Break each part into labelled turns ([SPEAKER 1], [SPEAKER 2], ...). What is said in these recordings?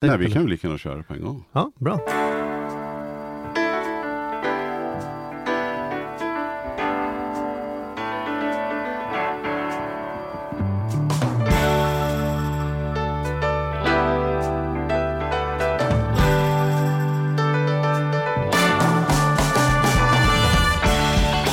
[SPEAKER 1] Nej, vi kan väl lika gärna köra på en gång.
[SPEAKER 2] Ja, bra.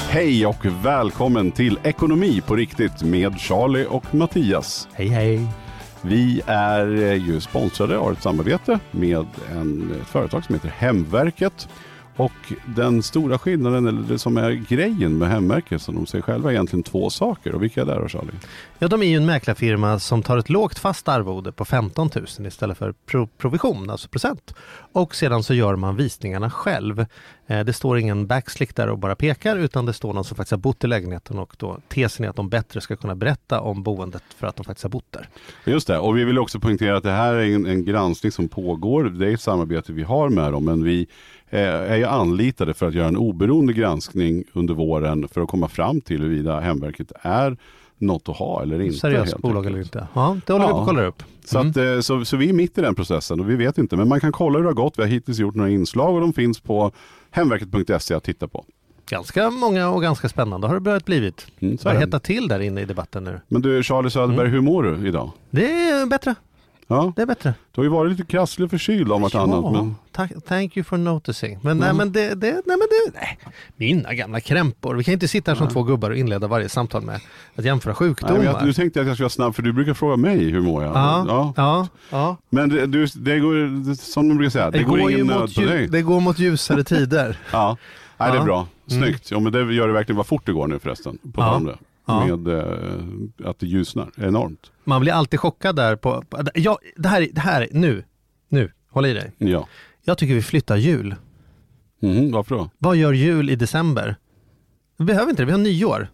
[SPEAKER 1] Hej och välkommen till Ekonomi på riktigt med Charlie och Mattias.
[SPEAKER 2] Hej hej.
[SPEAKER 1] Vi är eh, ju sponsrade av ett samarbete med en, ett företag som heter Hemverket. Och den stora skillnaden, eller det som är grejen med Hemverket, som de säger själva, är egentligen två saker. Och vilka är det då Charlie?
[SPEAKER 2] Ja, de är ju en mäklarfirma som tar ett lågt fast arvode på 15 000 istället för pro provision, alltså procent. Och sedan så gör man visningarna själv. Eh, det står ingen backslick där och bara pekar utan det står någon som faktiskt har bott i lägenheten och då tesen är att de bättre ska kunna berätta om boendet för att de faktiskt har bott där.
[SPEAKER 1] Just det, och vi vill också poängtera att det här är en, en granskning som pågår. Det är ett samarbete vi har med dem, men vi eh, är ju anlitade för att göra en oberoende granskning under våren för att komma fram till huruvida Hemverket är något att ha eller inte.
[SPEAKER 2] Seriöst bolag eller inte. Ja, det håller ja. vi på att kolla upp.
[SPEAKER 1] Så, att, mm. så, så vi är mitt i den processen och vi vet inte. Men man kan kolla hur det har gått. Vi har hittills gjort några inslag och de finns på hemverket.se att titta på.
[SPEAKER 2] Ganska många och ganska spännande har det börjat blivit. Mm, det har hettat till där inne i debatten nu.
[SPEAKER 1] Men du Charlie Söderberg, mm. hur mår du idag?
[SPEAKER 2] Det är bättre.
[SPEAKER 1] Ja.
[SPEAKER 2] Det är bättre.
[SPEAKER 1] Du har ju varit lite krasslig och förkyld om vartannat.
[SPEAKER 2] Ja, men... Thank you for noticing. Men, mm. nej, men det, det, nej, men det, nej. Mina gamla krämpor. Vi kan inte sitta här som två gubbar och inleda varje samtal med att jämföra sjukdomar. Nej,
[SPEAKER 1] jag, nu tänkte jag att jag skulle vara snabb, för du brukar fråga mig hur mår jag.
[SPEAKER 2] Ja, ja. ja, ja.
[SPEAKER 1] Men det, du, det går, som de brukar säga, det, det går, går ingen nöd på dig.
[SPEAKER 2] Det går mot ljusare tider.
[SPEAKER 1] ja, nej, det är bra. Mm. Snyggt. Ja, men det gör det verkligen vad fort det går nu förresten. På ja. det ja. med eh, att det ljusnar enormt.
[SPEAKER 2] Man blir alltid chockad där på, ja, det här, det här, nu, nu, håll i dig.
[SPEAKER 1] Ja.
[SPEAKER 2] Jag tycker vi flyttar jul.
[SPEAKER 1] Mm, varför då?
[SPEAKER 2] Vad gör jul i december? Vi behöver inte det, vi har nyår.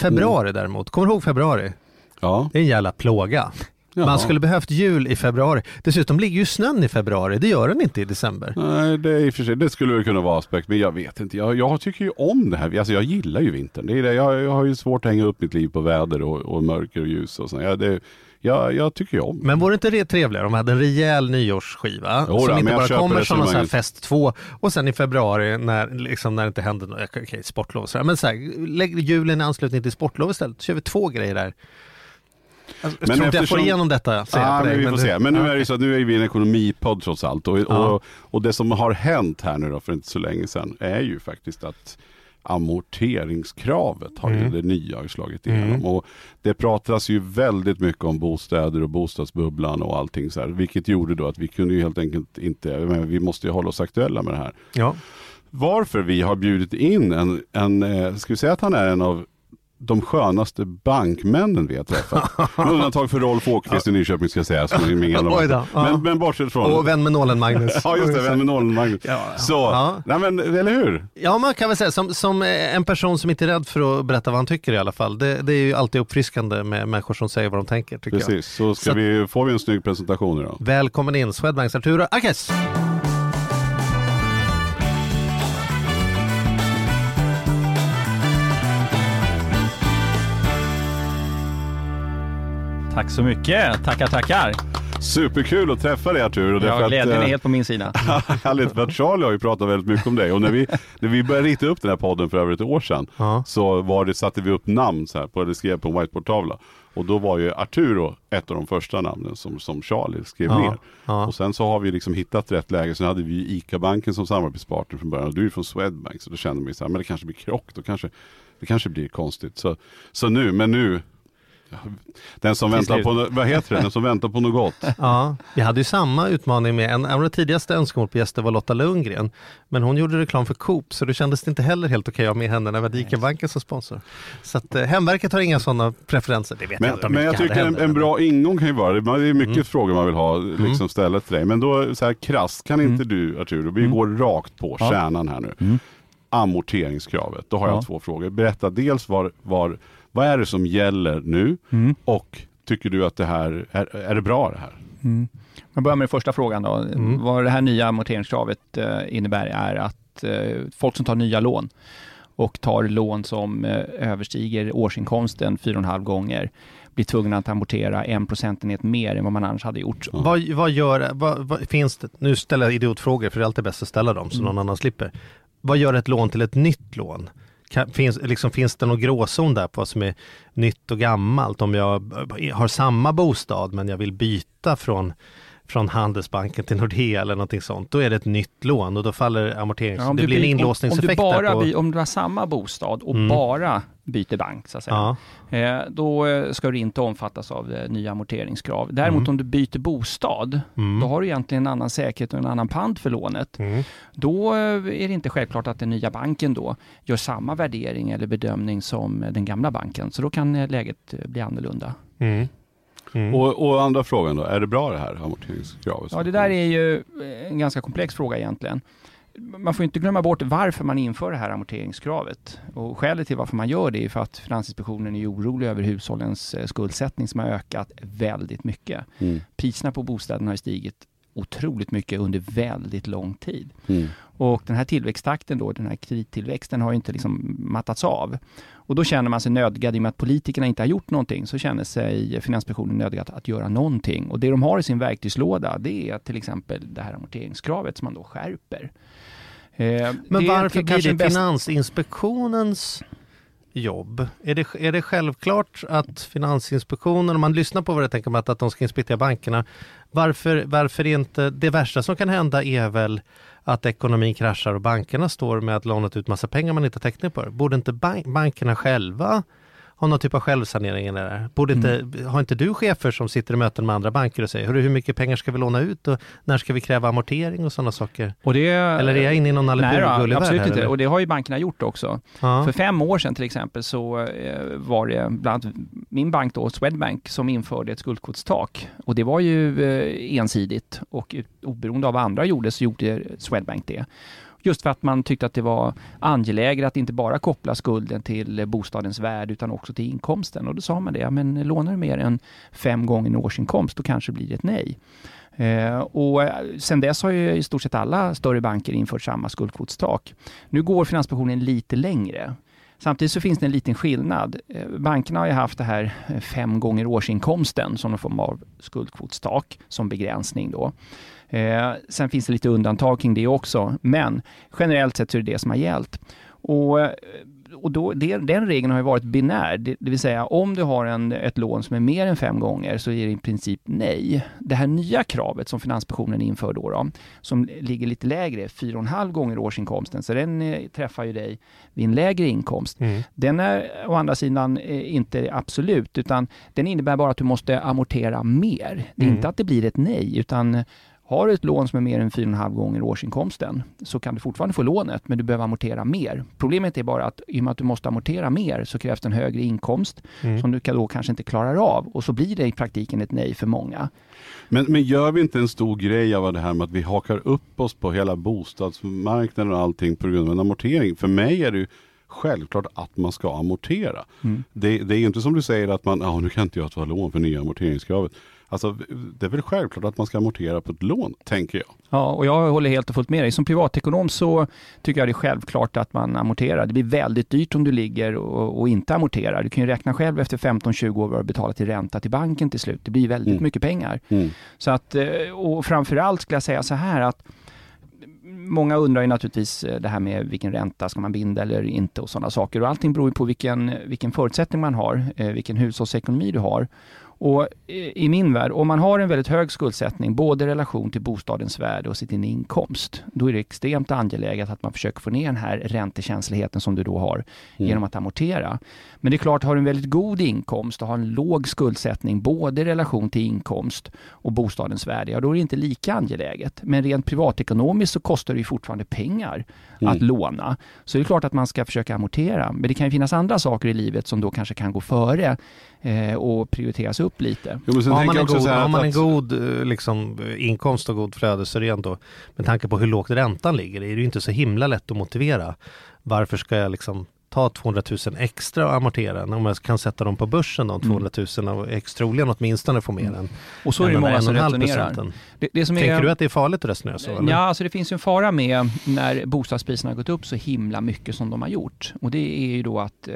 [SPEAKER 2] Februari mm. däremot, kommer du ihåg februari?
[SPEAKER 1] Ja.
[SPEAKER 2] Det är en jävla plåga. Jaha. Man skulle behövt jul i februari. Dessutom ligger ju snön i februari, det gör den inte i december.
[SPEAKER 1] Nej, det, är för sig, det skulle kunna vara aspekt, men jag vet inte. Jag, jag tycker ju om det här. Alltså, jag gillar ju vintern. Det är det. Jag, jag har ju svårt att hänga upp mitt liv på väder och, och mörker och ljus och sånt. Ja, det, jag, jag tycker ju om
[SPEAKER 2] Men vore det inte trevligare om vi hade en rejäl nyårsskiva? Jo, som inte bara kommer som en fest två och sen i februari när, liksom, när det inte händer något, okej, okay, sportlov så men så här, lägg julen i anslutning till sportlov istället. Så kör vi två grejer där. Jag men tror inte jag får igenom detta.
[SPEAKER 1] Ah, men vi får se. Men nu är det så att nu är vi en ekonomipodd trots allt. Och, ja. och, och, det som har hänt här nu då för inte så länge sedan är ju faktiskt att amorteringskravet har mm. ju det nya slagit igenom. Mm. Och det pratas ju väldigt mycket om bostäder och bostadsbubblan och allting så här. Vilket gjorde då att vi kunde ju helt enkelt inte, men vi måste ju hålla oss aktuella med det här.
[SPEAKER 2] Ja.
[SPEAKER 1] Varför vi har bjudit in en, en eh, ska vi säga att han är en av de skönaste bankmännen vi har träffat. Med undantag för Rolf Åkvist i Nyköping ska jag säga. Som är min gamla men, men bortsett från...
[SPEAKER 2] Och vän med nålen Magnus.
[SPEAKER 1] ja just det, vän med nålen Magnus. Ja, ja. Så, ja. Nej, men, eller hur?
[SPEAKER 2] Ja man kan väl säga som, som en person som inte är rädd för att berätta vad han tycker i alla fall. Det, det är ju alltid uppfriskande med människor som säger vad de tänker. Tycker
[SPEAKER 1] Precis,
[SPEAKER 2] jag.
[SPEAKER 1] så, ska så vi, får vi en snygg presentation idag.
[SPEAKER 2] Välkommen in Swedbanks Arturo Akes.
[SPEAKER 3] Tack så mycket. Tackar, tackar.
[SPEAKER 1] Superkul att träffa dig Artur.
[SPEAKER 3] Och ja, glädjen är eh, helt på min sida.
[SPEAKER 1] Härligt, för att Charlie har ju pratat väldigt mycket om dig. Och när vi, när vi började rita upp den här podden för över ett år sedan ja. så var det, satte vi upp namn så här på, eller skrev på en whiteboardtavla. Och då var ju Arturo ett av de första namnen som, som Charlie skrev ja, ner. Ja. Och sen så har vi liksom hittat rätt läge. Sen hade vi ICA-banken som samarbetspartner från början. Och du är från Swedbank. Så då kände vi så här, men det kanske blir krock. Då kanske, det kanske blir konstigt. Så, så nu, men nu den som, väntar på, vad heter det? Den som väntar på något gott.
[SPEAKER 2] Ja, vi hade ju samma utmaning med en av de tidigaste önskemål på gäster var Lotta Lundgren. Men hon gjorde reklam för Coop så då kändes det inte heller helt okej att ha med henne när vi hade ICA-banken som sponsor. Så att eh, Hemverket har inga sådana preferenser. Det vet
[SPEAKER 1] men,
[SPEAKER 2] jag inte om
[SPEAKER 1] Men jag tycker en, en, bra ingång kan ju vara, det är mycket mm. frågor man vill ha liksom mm. stället till dig. Men då så här krasst, kan inte mm. du Arturo, vi mm. går rakt på ja. kärnan här nu. Amorteringskravet, då har jag två frågor. Berätta dels var, var vad är det som gäller nu mm. och tycker du att det här, är, är det bra det här?
[SPEAKER 3] Mm. Jag börjar med den första frågan då. Mm. Vad det här nya amorteringskravet eh, innebär är att eh, folk som tar nya lån och tar lån som eh, överstiger årsinkomsten 4,5 gånger blir tvungna att amortera en procentenhet mer än vad man annars hade gjort.
[SPEAKER 2] Mm. Vad, vad gör, vad, vad, finns det, nu ställer jag idiotfrågor för det är alltid bäst att ställa dem så mm. någon annan slipper. Vad gör ett lån till ett nytt lån? Kan, finns, liksom, finns det någon gråzon där på vad som är nytt och gammalt? Om jag har samma bostad men jag vill byta från från Handelsbanken till Nordea eller någonting sånt, då är det ett nytt lån och då faller amorterings... Ja, det blir en inlåsningseffekt
[SPEAKER 3] om, om du bara,
[SPEAKER 2] på...
[SPEAKER 3] Om du har samma bostad och mm. bara byter bank, så att säga, ja. eh, då eh, ska du inte omfattas av eh, nya amorteringskrav. Däremot mm. om du byter bostad, mm. då har du egentligen en annan säkerhet och en annan pant för lånet. Mm. Då är det inte självklart att den nya banken då gör samma värdering eller bedömning som den gamla banken, så då kan läget bli annorlunda.
[SPEAKER 1] Mm. Mm. Och, och, andra frågan då, är det bra det här amorteringskravet?
[SPEAKER 3] Ja, det där är ju en ganska komplex fråga egentligen. Man får inte glömma bort varför man inför det här amorteringskravet. Och skälet till varför man gör det är för att Finansinspektionen är orolig över hushållens eh, skuldsättning som har ökat väldigt mycket. Mm. Priserna på bostäderna har stigit otroligt mycket under väldigt lång tid. Mm. Och den här tillväxttakten då, den här kredittillväxten har inte liksom mattats av. Och då känner man sig nödgad, i och med att politikerna inte har gjort någonting, så känner sig Finansinspektionen nödgad att göra någonting. Och det de har i sin verktygslåda, det är till exempel det här amorteringskravet som man då skärper.
[SPEAKER 2] Eh, Men varför blir det bäst... Finansinspektionens jobb? Är det, är det självklart att Finansinspektionen, om man lyssnar på vad det tänker man att de ska inspektera bankerna, varför, varför inte, det värsta som kan hända är väl att ekonomin kraschar och bankerna står med att lånat ut massa pengar man inte har täckning på. Borde inte bank bankerna själva ha någon typ av självsanering det där? Borde inte, mm. Har inte du chefer som sitter i möten med andra banker och säger hur, hur mycket pengar ska vi låna ut och när ska vi kräva amortering och sådana saker? Och det, Eller är jag inne i någon
[SPEAKER 3] Nej absolut inte. Eller? Och det har ju bankerna gjort också. Ja. För fem år sedan till exempel så eh, var det bland annat min bank då, Swedbank, som införde ett skuldkvotstak. Och det var ju eh, ensidigt och oberoende av vad andra gjorde så gjorde Swedbank det. Just för att man tyckte att det var angeläget att inte bara koppla skulden till bostadens värde utan också till inkomsten. Och då sa man det, men lånar du mer än fem gånger en årsinkomst då kanske det blir ett nej. Eh, och eh, sen dess har ju i stort sett alla större banker infört samma skuldkvotstak. Nu går Finansinspektionen lite längre. Samtidigt så finns det en liten skillnad. Eh, bankerna har ju haft det här eh, fem gånger årsinkomsten som någon form av skuldkvotstak som begränsning då. Eh, sen finns det lite undantag kring det också, men generellt sett så är det det som har gällt. Och, och då, det, den regeln har ju varit binär, det, det, vill säga om du har en, ett lån som är mer än fem gånger så är det i princip nej. Det här nya kravet som Finansinspektionen inför då, då som ligger lite lägre, 4,5 gånger årsinkomsten, så den eh, träffar ju dig vid en lägre inkomst. Mm. Den är å andra sidan eh, inte absolut, utan den innebär bara att du måste amortera mer. Det är mm. inte att det blir ett nej, utan har du ett lån som är mer än 4,5 gånger årsinkomsten så kan du fortfarande få lånet, men du behöver amortera mer. Problemet är bara att i och med att du måste amortera mer så krävs det en högre inkomst mm. som du då kanske inte klarar av och så blir det i praktiken ett nej för många.
[SPEAKER 1] Men, men gör vi inte en stor grej av det här med att vi hakar upp oss på hela bostadsmarknaden och allting på grund av en amortering? För mig är det ju självklart att man ska amortera. Mm. Det, det, är inte som du säger att man, ja nu kan inte jag ta lån för nya amorteringskravet. Alltså, det är väl självklart att man ska amortera på ett lån, tänker jag.
[SPEAKER 3] Ja, och jag håller helt och fullt med dig. Som privatekonom så tycker jag det är självklart att man amorterar. Det blir väldigt dyrt om du ligger och, och inte amorterar. Du kan ju räkna själv efter 15-20 år vad du har betalat i ränta till banken till slut. Det blir väldigt mm. mycket pengar. Mm. Så att, eh, och framförallt skulle jag säga så här att många undrar ju naturligtvis eh, det här med vilken ränta ska man binda eller inte och sådana saker. Och allting beror ju på vilken, vilken förutsättning man har, eh, vilken hushållsekonomi du har. Och i min värld, om man har en väldigt hög skuldsättning, både i relation till bostadens värde och sin inkomst, då är det extremt angeläget att man försöker få ner den här räntekänsligheten som du då har mm. genom att amortera. Men det är klart, har du en väldigt god inkomst och har en låg skuldsättning, både i relation till inkomst och bostadens värde, ja då är det inte lika angeläget. Men rent privatekonomiskt så kostar det ju fortfarande pengar mm. att låna. Så det är klart att man ska försöka amortera. Men det kan ju finnas andra saker i livet som då kanske kan gå före eh, och prioriteras upp lite.
[SPEAKER 2] Jo, har, man en god, har man en god eh, liksom, inkomst och god flöde så är det ändå, med tanke på hur lågt räntan ligger, är det ju inte så himla lätt att motivera. Varför ska jag liksom ta 200 000 extra och amortera om jag kan sätta dem på börsen de 200 000 och troligen åtminstone få mer än
[SPEAKER 3] Och så är det många som resonerar.
[SPEAKER 2] Det, det som Tänker är, du att det är farligt att resonera så?
[SPEAKER 3] Eller? Ja, alltså det finns ju en fara med när bostadspriserna har gått upp så himla mycket som de har gjort. Och det är ju då att eh,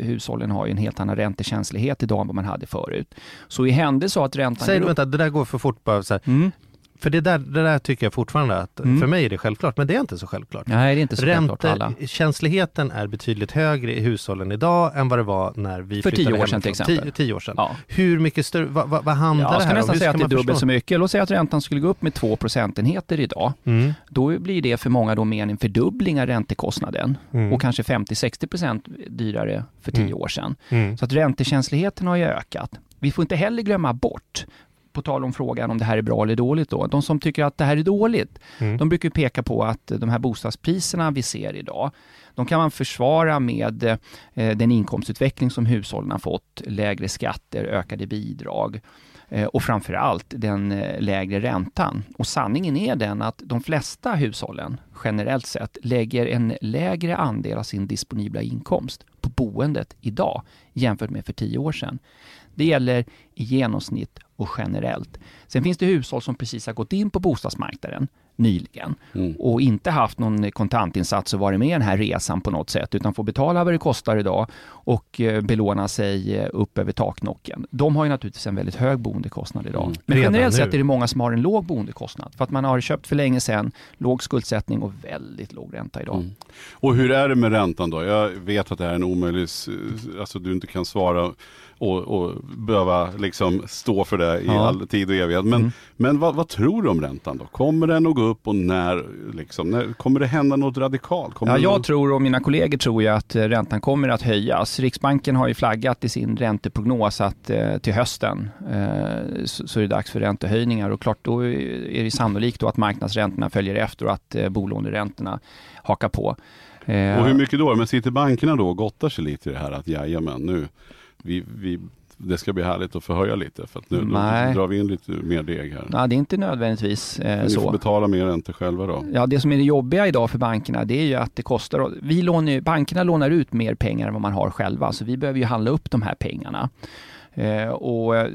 [SPEAKER 3] hushållen har ju en helt annan räntekänslighet idag än vad man hade förut. Så i händelse att räntan
[SPEAKER 2] Säg du vänta, det där går för fort bara så här. Mm. För det där, det där tycker jag fortfarande att, mm. för mig är det självklart, men det är inte så självklart.
[SPEAKER 3] Nej, det är inte så självklart för alla.
[SPEAKER 2] Känsligheten är betydligt högre i hushållen idag än vad det var när vi
[SPEAKER 3] för
[SPEAKER 2] flyttade
[SPEAKER 3] tio år sedan till exempel.
[SPEAKER 2] Tio, tio år sedan. Ja. Hur mycket större, vad, vad, vad handlar ja, det här om?
[SPEAKER 3] Jag skulle nästan säga att det är dubbelt förstå? så mycket. Låt säga att räntan skulle gå upp med två procentenheter idag. Mm. Då blir det för många då mer en fördubbling av räntekostnaden mm. och kanske 50-60% dyrare för tio mm. år sedan. Mm. Så att räntekänsligheten har ju ökat. Vi får inte heller glömma bort på tal om frågan om det här är bra eller dåligt då. De som tycker att det här är dåligt, mm. de brukar peka på att de här bostadspriserna vi ser idag, de kan man försvara med eh, den inkomstutveckling som hushållen har fått, lägre skatter, ökade bidrag eh, och framförallt den eh, lägre räntan. Och sanningen är den att de flesta hushållen generellt sett lägger en lägre andel av sin disponibla inkomst på boendet idag jämfört med för tio år sedan. Det gäller i genomsnitt och generellt. Sen finns det hushåll som precis har gått in på bostadsmarknaden nyligen mm. och inte haft någon kontantinsats och varit med i den här resan på något sätt utan får betala vad det kostar idag och eh, belåna sig eh, upp över taknocken. De har ju naturligtvis en väldigt hög boendekostnad idag. Mm. Men generellt sett är det många som har en låg boendekostnad för att man har köpt för länge sedan, låg skuldsättning och väldigt låg ränta idag. Mm.
[SPEAKER 1] Och hur är det med räntan då? Jag vet att det här är en omöjlig, alltså du inte kan svara och, och behöva liksom stå för det i ja. all tid och evighet. Men, mm. men vad, vad, tror du om räntan då? Kommer den att gå upp och när, liksom, när kommer det hända något radikalt? Kommer
[SPEAKER 3] ja, jag
[SPEAKER 1] något...
[SPEAKER 3] tror och mina kollegor tror ju att eh, räntan kommer att höjas. Riksbanken har ju flaggat i sin ränteprognos att eh, till hösten eh, så, så, är det dags för räntehöjningar och klart då är det sannolikt då att marknadsräntorna följer efter och att eh, bolåneräntorna hakar på.
[SPEAKER 1] Och hur mycket då? Men sitter bankerna då och gottar sig lite i det här att jajamän nu vi, vi, det ska bli härligt att förhöja lite för att nu drar vi in lite mer deg här.
[SPEAKER 3] Nej, det är inte nödvändigtvis eh,
[SPEAKER 1] ni
[SPEAKER 3] så.
[SPEAKER 1] Ni får betala mer räntor själva då?
[SPEAKER 3] Ja, det som är det jobbiga idag för bankerna det är ju att det kostar, vi lånar, bankerna lånar ut mer pengar än vad man har själva, så vi behöver ju handla upp de här pengarna. Eh, och eh,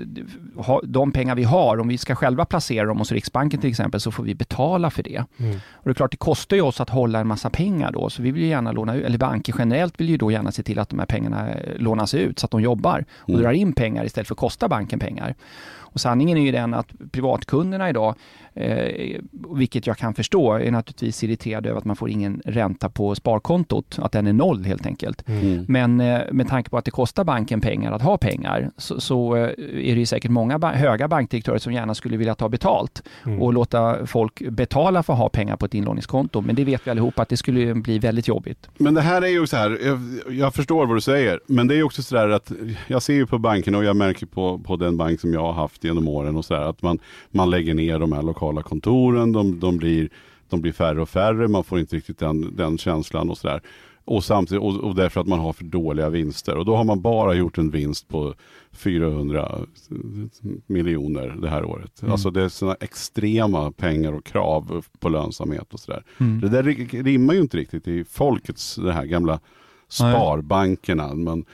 [SPEAKER 3] de pengar vi har, om vi ska själva placera dem hos Riksbanken till exempel, så får vi betala för det. Mm. Och det är klart, det kostar ju oss att hålla en massa pengar då, så vi vill ju gärna låna ut, eller banker generellt vill ju då gärna se till att de här pengarna eh, lånas ut så att de jobbar och mm. drar in pengar istället för att kosta banken pengar. Och sanningen är ju den att privatkunderna idag, eh, vilket jag kan förstå, är naturligtvis irriterade över att man får ingen ränta på sparkontot, att den är noll helt enkelt. Mm. Men eh, med tanke på att det kostar banken pengar att ha pengar, så, så eh, är det ju säkert många ba höga bankdirektörer som gärna skulle vilja ta betalt mm. och låta folk betala för att ha pengar på ett inlåningskonto. Men det vet vi allihopa att det skulle bli väldigt jobbigt.
[SPEAKER 1] Men det här är ju så här, jag, jag förstår vad du säger, men det är också så där att jag ser ju på banken och jag märker på, på den bank som jag har haft haft genom åren och sådär. Att man, man lägger ner de här lokala kontoren, de, de, blir, de blir färre och färre, man får inte riktigt den, den känslan och sådär. Och, samtidigt, och, och därför att man har för dåliga vinster. Och då har man bara gjort en vinst på 400 miljoner det här året. Mm. Alltså det är sådana extrema pengar och krav på lönsamhet och sådär. Mm. Det där rimmar ju inte riktigt i folkets, det här gamla sparbankerna. Men,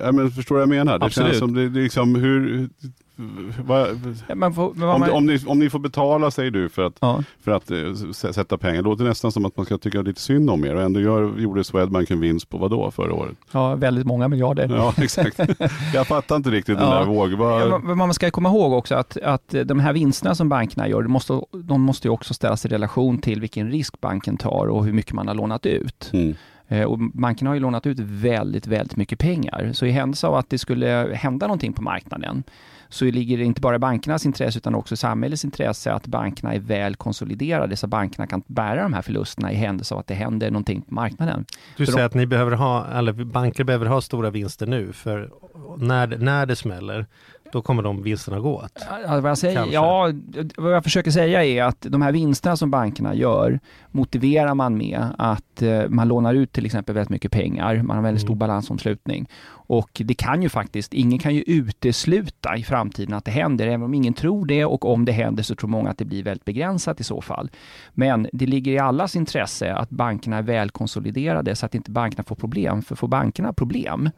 [SPEAKER 1] ja, men förstår du vad jag menar? Det
[SPEAKER 3] Absolut.
[SPEAKER 1] känns som det, det liksom hur, Va, får, om, man... om, ni, om ni får betala, säger du, för att, ja. för att uh, sätta pengar. Det låter nästan som att man ska tycka lite synd om er. Och ändå gör, gjorde Swedbank en vinst på vad då förra året?
[SPEAKER 3] Ja, väldigt många miljarder.
[SPEAKER 1] Ja, exakt. Jag fattar inte riktigt ja. den där våg. Var...
[SPEAKER 3] Ja, man ska komma ihåg också att, att de här vinsterna som bankerna gör, de måste, de måste ju också ställas i relation till vilken risk banken tar och hur mycket man har lånat ut. Mm. Eh, och bankerna har ju lånat ut väldigt, väldigt mycket pengar. Så i händelse av att det skulle hända någonting på marknaden så ligger det inte bara i bankernas intresse utan också samhällets intresse att bankerna är väl konsoliderade så att bankerna kan bära de här förlusterna i händelse av att det händer någonting på marknaden.
[SPEAKER 2] Du säger de... att ni behöver ha, eller banker behöver ha stora vinster nu för när, när det smäller då kommer de vinsterna gå åt.
[SPEAKER 3] Ja, vad jag, säger, ja, vad jag försöker säga är att de här vinsterna som bankerna gör motiverar man med att eh, man lånar ut till exempel väldigt mycket pengar, man har väldigt stor mm. balansomslutning. Och det kan ju faktiskt, ingen kan ju utesluta i framtiden att det händer, även om ingen tror det och om det händer så tror många att det blir väldigt begränsat i så fall. Men det ligger i allas intresse att bankerna är välkonsoliderade så att inte bankerna får problem, för får bankerna problem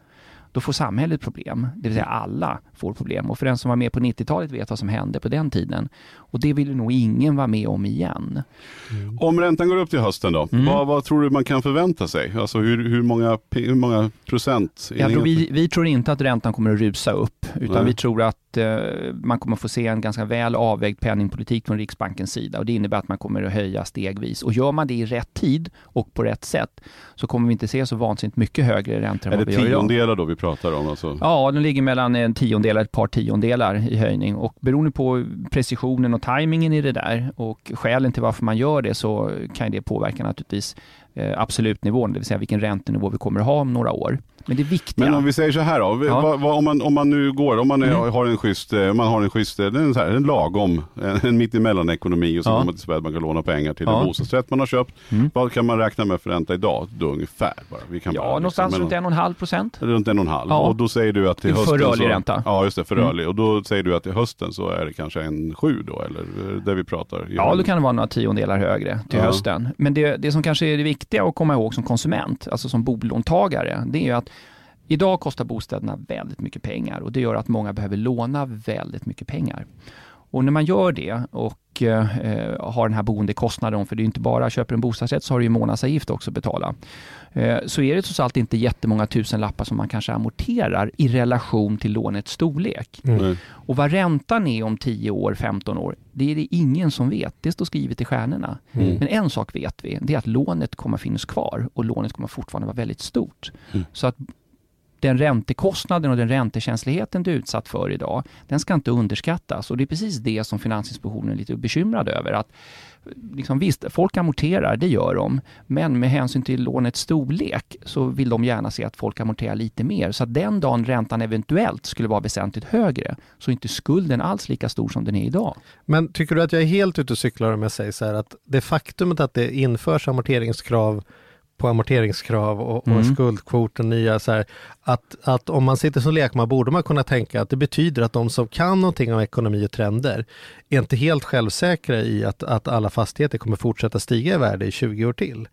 [SPEAKER 3] då får samhället problem. Det vill säga alla får problem. Och för den som var med på 90-talet vet vad som hände på den tiden. Och det vill nog ingen vara med om igen.
[SPEAKER 1] Mm. Om räntan går upp till hösten då, mm. vad, vad, tror du man kan förvänta sig? Alltså hur, hur, många, hur många procent?
[SPEAKER 3] Tror vi, vi tror inte att räntan kommer att rusa upp, utan Nej. vi tror att Eh, man kommer få se en ganska väl avvägd penningpolitik från Riksbankens sida och det innebär att man kommer att höja stegvis. Och gör man det i rätt tid och på rätt sätt så kommer vi inte se så vansinnigt mycket högre räntor
[SPEAKER 1] än vad vi gör idag. Är det tiondelar då vi pratar om? Alltså?
[SPEAKER 3] Ja, de ligger mellan en tiondel och ett par tiondelar i höjning och beroende på precisionen och tajmingen i det där och skälen till varför man gör det så kan det påverka naturligtvis eh, absolutnivån, det vill säga vilken räntenivå vi kommer att ha om några år. Men det viktiga...
[SPEAKER 1] Men om vi säger så här då, ja. vad, vad, om, man, om man nu går, om man, är, mm. har en schysst, eh, man har en schysst, eh, en, så här, en lagom, en, en mittemellan ekonomi och så ja. kommer man till Swedbank och låna pengar till ja. en bostadsrätt man har köpt. Mm. Vad kan man räkna med för ränta idag då ungefär? Bara. Vi
[SPEAKER 3] kan ja, bara, någonstans liksom, runt en och en halv procent.
[SPEAKER 1] Runt en och en halv. Ja. Och då säger du att till hösten...
[SPEAKER 3] För rörlig ränta.
[SPEAKER 1] Ja, just det, för mm. rörlig. Och då säger du att till hösten så är det kanske en sju då, eller där vi pratar?
[SPEAKER 3] Ja, då kan det vara några tiondelar högre till hösten. Men det, det som kanske är det viktiga att komma ihåg som konsument, alltså som bolåntagare, det är ju att Idag kostar bostäderna väldigt mycket pengar och det gör att många behöver låna väldigt mycket pengar. Och när man gör det och eh, har den här boendekostnaden, för det är inte bara köper en bostadsrätt så har du ju månadsavgift också att betala. Eh, så är det trots allt inte jättemånga tusen lappar som man kanske amorterar i relation till lånets storlek. Mm. Och vad räntan är om 10 år, 15 år, det är det ingen som vet. Det står skrivet i stjärnorna. Mm. Men en sak vet vi, det är att lånet kommer finnas kvar och lånet kommer fortfarande vara väldigt stort. Mm. Så att den räntekostnaden och den räntekänsligheten du är utsatt för idag, den ska inte underskattas. Och det är precis det som Finansinspektionen är lite bekymrad över. Att liksom, visst, folk amorterar, det gör de, men med hänsyn till lånets storlek så vill de gärna se att folk amorterar lite mer. Så att den dagen räntan eventuellt skulle vara väsentligt högre, så är inte skulden alls lika stor som den är idag.
[SPEAKER 2] Men tycker du att jag är helt ute och cyklar om jag säger så här att det faktumet att det införs amorteringskrav på amorteringskrav och, mm. och skuldkvoten nya. Så här, att, att om man sitter som lekman borde man kunna tänka att det betyder att de som kan någonting om ekonomi och trender är inte helt självsäkra i att, att alla fastigheter kommer fortsätta stiga i värde i 20 år till.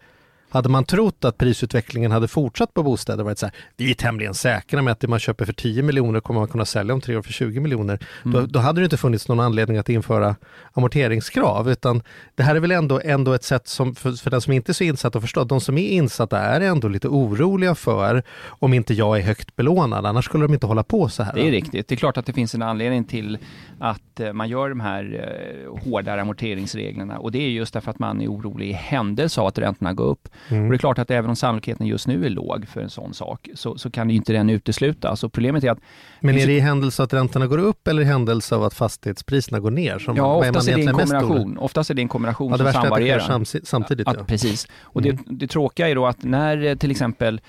[SPEAKER 2] Hade man trott att prisutvecklingen hade fortsatt på bostäder varit så här, vi är tämligen säkra med att det man köper för 10 miljoner kommer man kunna sälja om tre år för 20 miljoner. Mm. Då, då, hade det inte funnits någon anledning att införa amorteringskrav, utan det här är väl ändå, ändå ett sätt som, för, för den som inte är så insatt att förstå, de som är insatta är ändå lite oroliga för om inte jag är högt belånad, annars skulle de inte hålla på så här.
[SPEAKER 3] Det är riktigt, det är klart att det finns en anledning till att eh, man gör de här eh, hårdare amorteringsreglerna och det är just därför att man är orolig i händelse av att räntorna går upp. Mm. Och det är klart att även om sannolikheten just nu är låg för en sån sak, så, så kan ju inte den uteslutas. Problemet är att...
[SPEAKER 2] Men är det i händelse att räntorna går upp eller i händelse av att fastighetspriserna går ner?
[SPEAKER 3] Som ja, oftast är, är, det en kombination. Oftast är det en kombination ja,
[SPEAKER 2] det
[SPEAKER 3] som samvarierar.
[SPEAKER 2] Samtidigt, samtidigt
[SPEAKER 3] ja. Precis. Och mm. det, det tråkiga är då att när eh, till exempel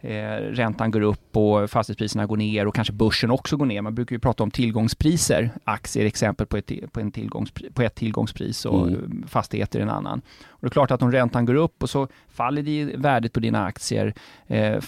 [SPEAKER 3] räntan går upp och fastighetspriserna går ner och kanske börsen också går ner. Man brukar ju prata om tillgångspriser. Aktier är exempel på ett, på en tillgångspris, på ett tillgångspris och mm. fastigheter en annan. Och det är klart att om räntan går upp och så faller det i värdet på dina aktier, eh,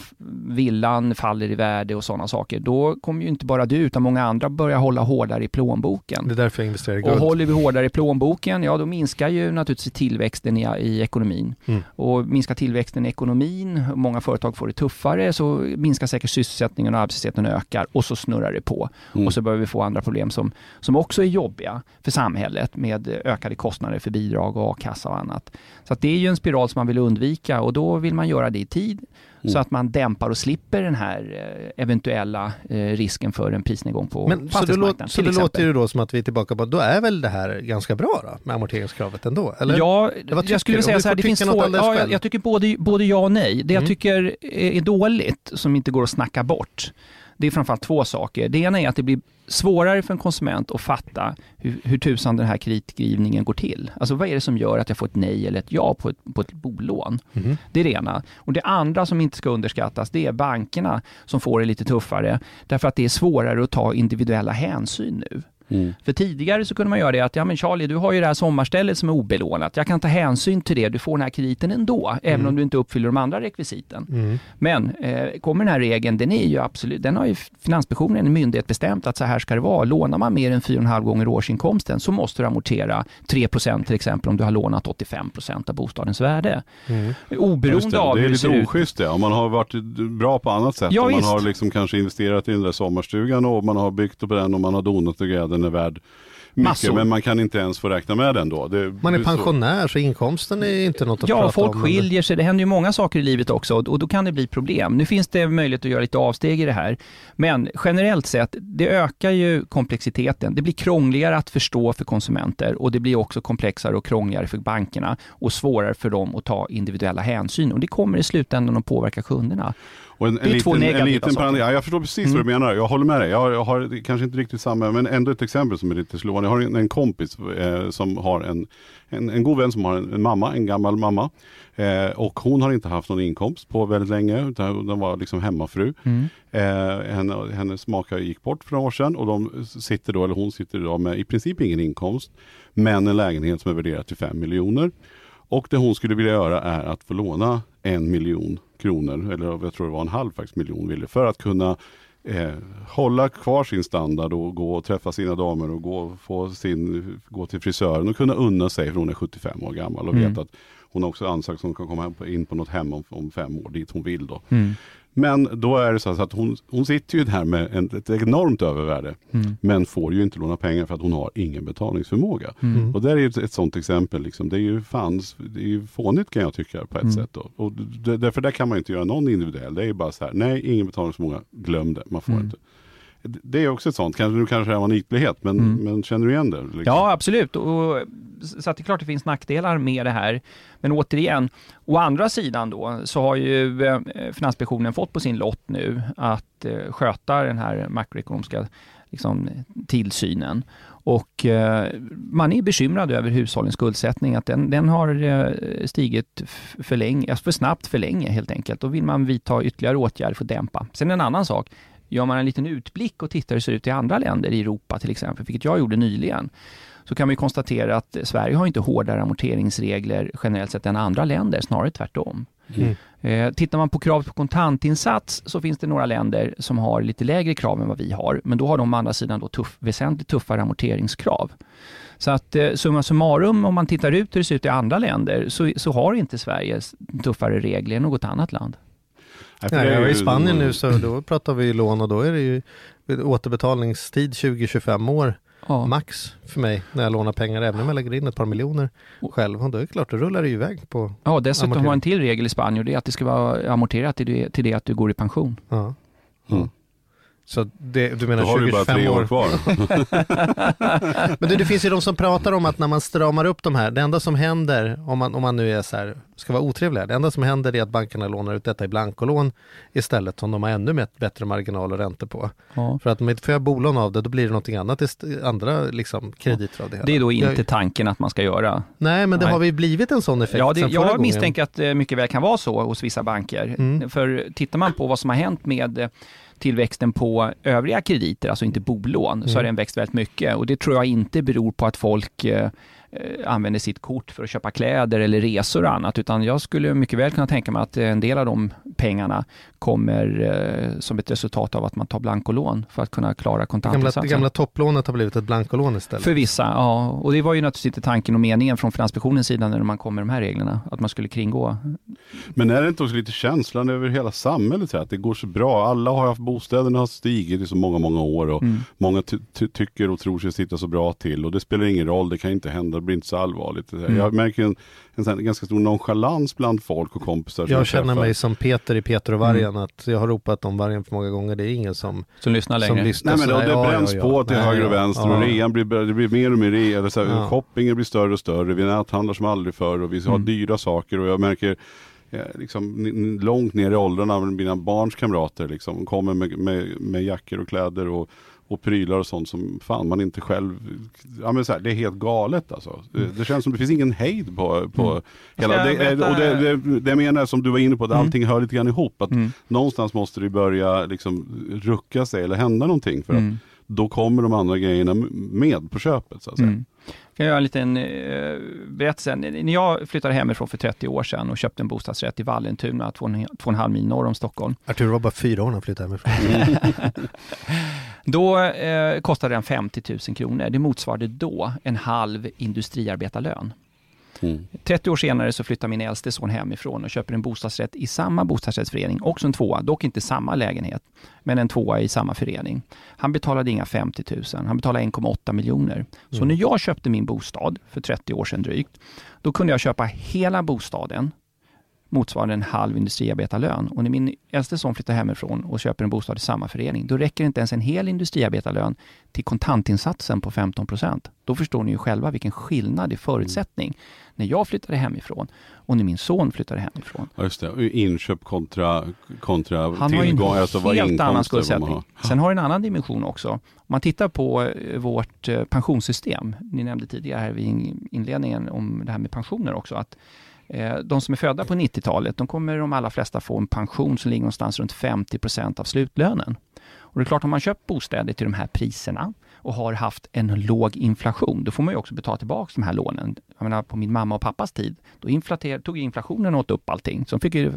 [SPEAKER 3] villan faller i värde och sådana saker, då kommer ju inte bara du utan många andra börja hålla hårdare i plånboken.
[SPEAKER 2] Det är därför jag investerar i guld.
[SPEAKER 3] Och håller vi hårdare i plånboken, ja då minskar ju naturligtvis tillväxten i, i ekonomin. Mm. Och minskar tillväxten i ekonomin, många företag får det tuffare, så minskar säkert sysselsättningen och arbetslösheten ökar och så snurrar det på. Mm. Och så börjar vi få andra problem som, som också är jobbiga för samhället med ökade kostnader för bidrag och a-kassa och annat. Så det är ju en spiral som man vill undvika och då vill man göra det i tid mm. så att man dämpar och slipper den här eh, eventuella eh, risken för en prisnedgång på Men, fastighetsmarknaden.
[SPEAKER 2] Så det, så det låter ju då som att vi är tillbaka på, då är väl det här ganska bra då med amorteringskravet ändå? Eller?
[SPEAKER 3] Ja, jag skulle säga så här, det finns två, ja, jag, jag, tycker både, både ja och nej. Det mm. jag tycker är dåligt, som inte går att snacka bort, det är framförallt två saker. Det ena är att det blir svårare för en konsument att fatta hur, hur tusan den här kreditgivningen går till. Alltså vad är det som gör att jag får ett nej eller ett ja på ett, på ett bolån? Mm. Det är det ena. Och det andra som inte ska underskattas, det är bankerna som får det lite tuffare, därför att det är svårare att ta individuella hänsyn nu. Mm. För tidigare så kunde man göra det att, ja men Charlie, du har ju det här sommarstället som är obelånat. Jag kan ta hänsyn till det, du får den här krediten ändå, mm. även om du inte uppfyller de andra rekvisiten. Mm. Men eh, kommer den här regeln, den är ju absolut, den har ju Finansinspektionen, en myndighet, bestämt att så här ska det vara. Lånar man mer än 4,5 gånger årsinkomsten så måste du amortera 3% till exempel om du har lånat 85% av bostadens värde. Mm. Oberoende av
[SPEAKER 1] hur det ser ut. Det är lite oschysst det, om man har varit bra på annat sätt.
[SPEAKER 3] Ja,
[SPEAKER 1] om man har liksom kanske investerat i den där sommarstugan och man har byggt på den och man har donat och grädden den är värd mycket, Massor. men man kan inte ens få räkna med den då. Det,
[SPEAKER 2] man är pensionär så. så inkomsten är inte något att
[SPEAKER 3] ja,
[SPEAKER 2] prata
[SPEAKER 3] om. Ja, folk skiljer sig. Det händer ju många saker i livet också och då kan det bli problem. Nu finns det möjlighet att göra lite avsteg i det här. Men generellt sett, det ökar ju komplexiteten. Det blir krångligare att förstå för konsumenter och det blir också komplexare och krångligare för bankerna och svårare för dem att ta individuella hänsyn och det kommer i slutändan att påverka kunderna.
[SPEAKER 1] Och en, en, liten, en liten parentes, ja, jag förstår precis mm. vad du menar. Jag håller med dig. Jag, jag, har kanske inte riktigt samma, men ändå ett exempel som är lite slående. Jag har en, en kompis eh, som har en, en, en god vän som har en, mamma, en gammal mamma. Eh, och hon har inte haft någon inkomst på väldigt länge. Utan den var liksom hemmafru. Mm. Eh, henne, hennes makar gick bort för några år sedan och de sitter då, eller hon sitter idag med i princip ingen inkomst. Men en lägenhet som är värderad till 5 miljoner. Och det hon skulle vilja göra är att få låna en miljon kronor, eller jag tror det var en halv faktiskt miljon ville, för att kunna eh, hålla kvar sin standard och gå och träffa sina damer och gå, få sin, gå till frisören och kunna unna sig, för hon är 75 år gammal och mm. vet att hon har också ansökt att hon kan komma in på något hem om, om fem år, dit hon vill då. Mm. Men då är det så att hon, hon sitter ju där med en, ett enormt övervärde. Mm. Men får ju inte låna pengar för att hon har ingen betalningsförmåga. Mm. Och det är ett, ett sådant exempel. Liksom. Det är ju fans, det är ju fånigt kan jag tycka på ett mm. sätt. Då. Och det, därför där kan man inte göra någon individuell. Det är ju bara så här, nej ingen betalningsförmåga, glöm det, man får mm. inte. Det är också ett sånt, kanske, nu kanske det är en ytlighet, men, mm. men känner du igen det? Liksom?
[SPEAKER 3] Ja, absolut. Och, så att det är klart det finns nackdelar med det här. Men återigen, å andra sidan då, så har ju eh, Finansinspektionen fått på sin lott nu att eh, sköta den här makroekonomiska liksom, tillsynen. Och eh, man är bekymrad över hushållens skuldsättning, att den, den har eh, stigit för, länge, för snabbt för länge helt enkelt. Då vill man vidta ytterligare åtgärder för att dämpa. Sen en annan sak, Gör man en liten utblick och tittar hur det ser ut i andra länder i Europa till exempel, vilket jag gjorde nyligen, så kan man konstatera att Sverige har inte hårdare amorteringsregler generellt sett än andra länder, snarare tvärtom. Mm. Eh, tittar man på kravet på kontantinsats så finns det några länder som har lite lägre krav än vad vi har, men då har de å andra sidan då tuff, väsentligt tuffare amorteringskrav. Så att eh, summa summarum, om man tittar ut hur det ser ut i andra länder, så, så har inte Sverige tuffare regler än något annat land.
[SPEAKER 2] Nej, jag var i Spanien nu så då pratar vi lån och då är det ju återbetalningstid 20-25 år ja. max för mig när jag lånar pengar, även om jag lägger in ett par miljoner själv. Och då är det klart, då rullar det ju iväg på
[SPEAKER 3] Ja, dessutom har en till regel i Spanien och det är att det ska vara amorterat till det, till det att du går i pension. Ja.
[SPEAKER 2] Mm. Så det, du menar
[SPEAKER 1] Då har
[SPEAKER 2] 20,
[SPEAKER 1] du bara tre år, år kvar.
[SPEAKER 2] Men det, det finns ju de som pratar om att när man stramar upp de här, det enda som händer, om man, om man nu är så här, ska vara otrevlig det enda som händer är att bankerna lånar ut detta i blankolån istället som de har ännu bättre marginal och räntor på. Ja. För att om får jag bolån av det, då blir det någonting annat, andra liksom, krediter av det hela.
[SPEAKER 3] Det är då inte jag, tanken att man ska göra.
[SPEAKER 2] Nej, men det Nej. har ju blivit en sån effekt
[SPEAKER 3] Ja, det, jag misstänker att det mycket väl kan vara så hos vissa banker. Mm. För tittar man på vad som har hänt med tillväxten på övriga krediter, alltså inte bolån, mm. så har den växt väldigt mycket och det tror jag inte beror på att folk eh, Eh, använder sitt kort för att köpa kläder eller resor och annat, utan jag skulle mycket väl kunna tänka mig att en del av de pengarna kommer eh, som ett resultat av att man tar blankolån för att kunna klara kontantinsatsen.
[SPEAKER 2] Det gamla, gamla topplånet har blivit ett blankolån istället?
[SPEAKER 3] För vissa, ja. Och det var ju naturligtvis inte tanken och meningen från Finansinspektionens sida när man kom med de här reglerna, att man skulle kringå.
[SPEAKER 1] Men är det inte också lite känslan över hela samhället, att det går så bra? Alla har haft, bostäderna har stigit i så många, många år och mm. många tycker och tror sig sitta så bra till och det spelar ingen roll, det kan inte hända det blir inte så allvarligt. Mm. Jag märker en, en, ganska stor nonchalans bland folk och kompisar.
[SPEAKER 2] Jag känner träffar. mig som Peter i Peter och vargen, mm. att jag har ropat om vargen för många gånger. Det är ingen som,
[SPEAKER 3] som lyssnar längre. Som
[SPEAKER 2] lyssnar,
[SPEAKER 1] Nej, men då, det ja, bränns ja, ja. på till Nej, höger och vänster och rean blir, det blir mer och mer rea. Shoppingen blir större och större. Vi näthandlar som aldrig förr och vi har mm. dyra saker och jag märker eh, liksom, långt ner i åldrarna, mina barns kamrater liksom, kommer med, med, med jackor och kläder och och prylar och sånt som fan man inte själv, ja men så här, det är helt galet alltså. Mm. Det, känns som det finns ingen hejd på, på mm. hela, det, och det, det, det menar jag som du var inne på, att mm. allting hör lite grann ihop. Att mm. Någonstans måste det börja liksom rucka sig eller hända någonting för att mm. då kommer de andra grejerna med på köpet. Så att säga.
[SPEAKER 3] Mm. Kan jag göra en liten eh, berättelse. När jag flyttade hemifrån för 30 år sedan och köpte en bostadsrätt i Vallentuna, två, två och en halv mil norr om Stockholm.
[SPEAKER 2] Artur var bara fyra år när han flyttade hemifrån.
[SPEAKER 3] då eh, kostade den 50 000 kronor. Det motsvarade då en halv industriarbetarlön. Mm. 30 år senare så flyttar min äldste son hemifrån och köper en bostadsrätt i samma bostadsrättsförening, också en tvåa, dock inte samma lägenhet, men en tvåa i samma förening. Han betalade inga 50 000, han betalade 1,8 miljoner. Så mm. när jag köpte min bostad för 30 år sedan drygt, då kunde jag köpa hela bostaden motsvarande en halv industriarbetarlön. Och när min äldste son flyttar hemifrån och köper en bostad i samma förening, då räcker inte ens en hel industriarbetarlön till kontantinsatsen på 15 procent. Då förstår ni ju själva vilken skillnad i förutsättning när jag flyttade hemifrån och när min son flyttade hemifrån.
[SPEAKER 1] Ja, just det. Inköp kontra, kontra
[SPEAKER 3] Han
[SPEAKER 1] tillgång,
[SPEAKER 3] har ju en alltså helt annan skuldsättning. Sen har det en annan dimension också. Om man tittar på eh, vårt eh, pensionssystem, ni nämnde tidigare här vid inledningen om det här med pensioner också, att Eh, de som är födda på 90-talet, de kommer de allra flesta få en pension som ligger någonstans runt 50% av slutlönen. Och det är klart, om man köpt bostäder till de här priserna och har haft en låg inflation, då får man ju också betala tillbaka de här lånen. Jag menar, på min mamma och pappas tid, då tog inflationen åt upp allting. Så de fick ju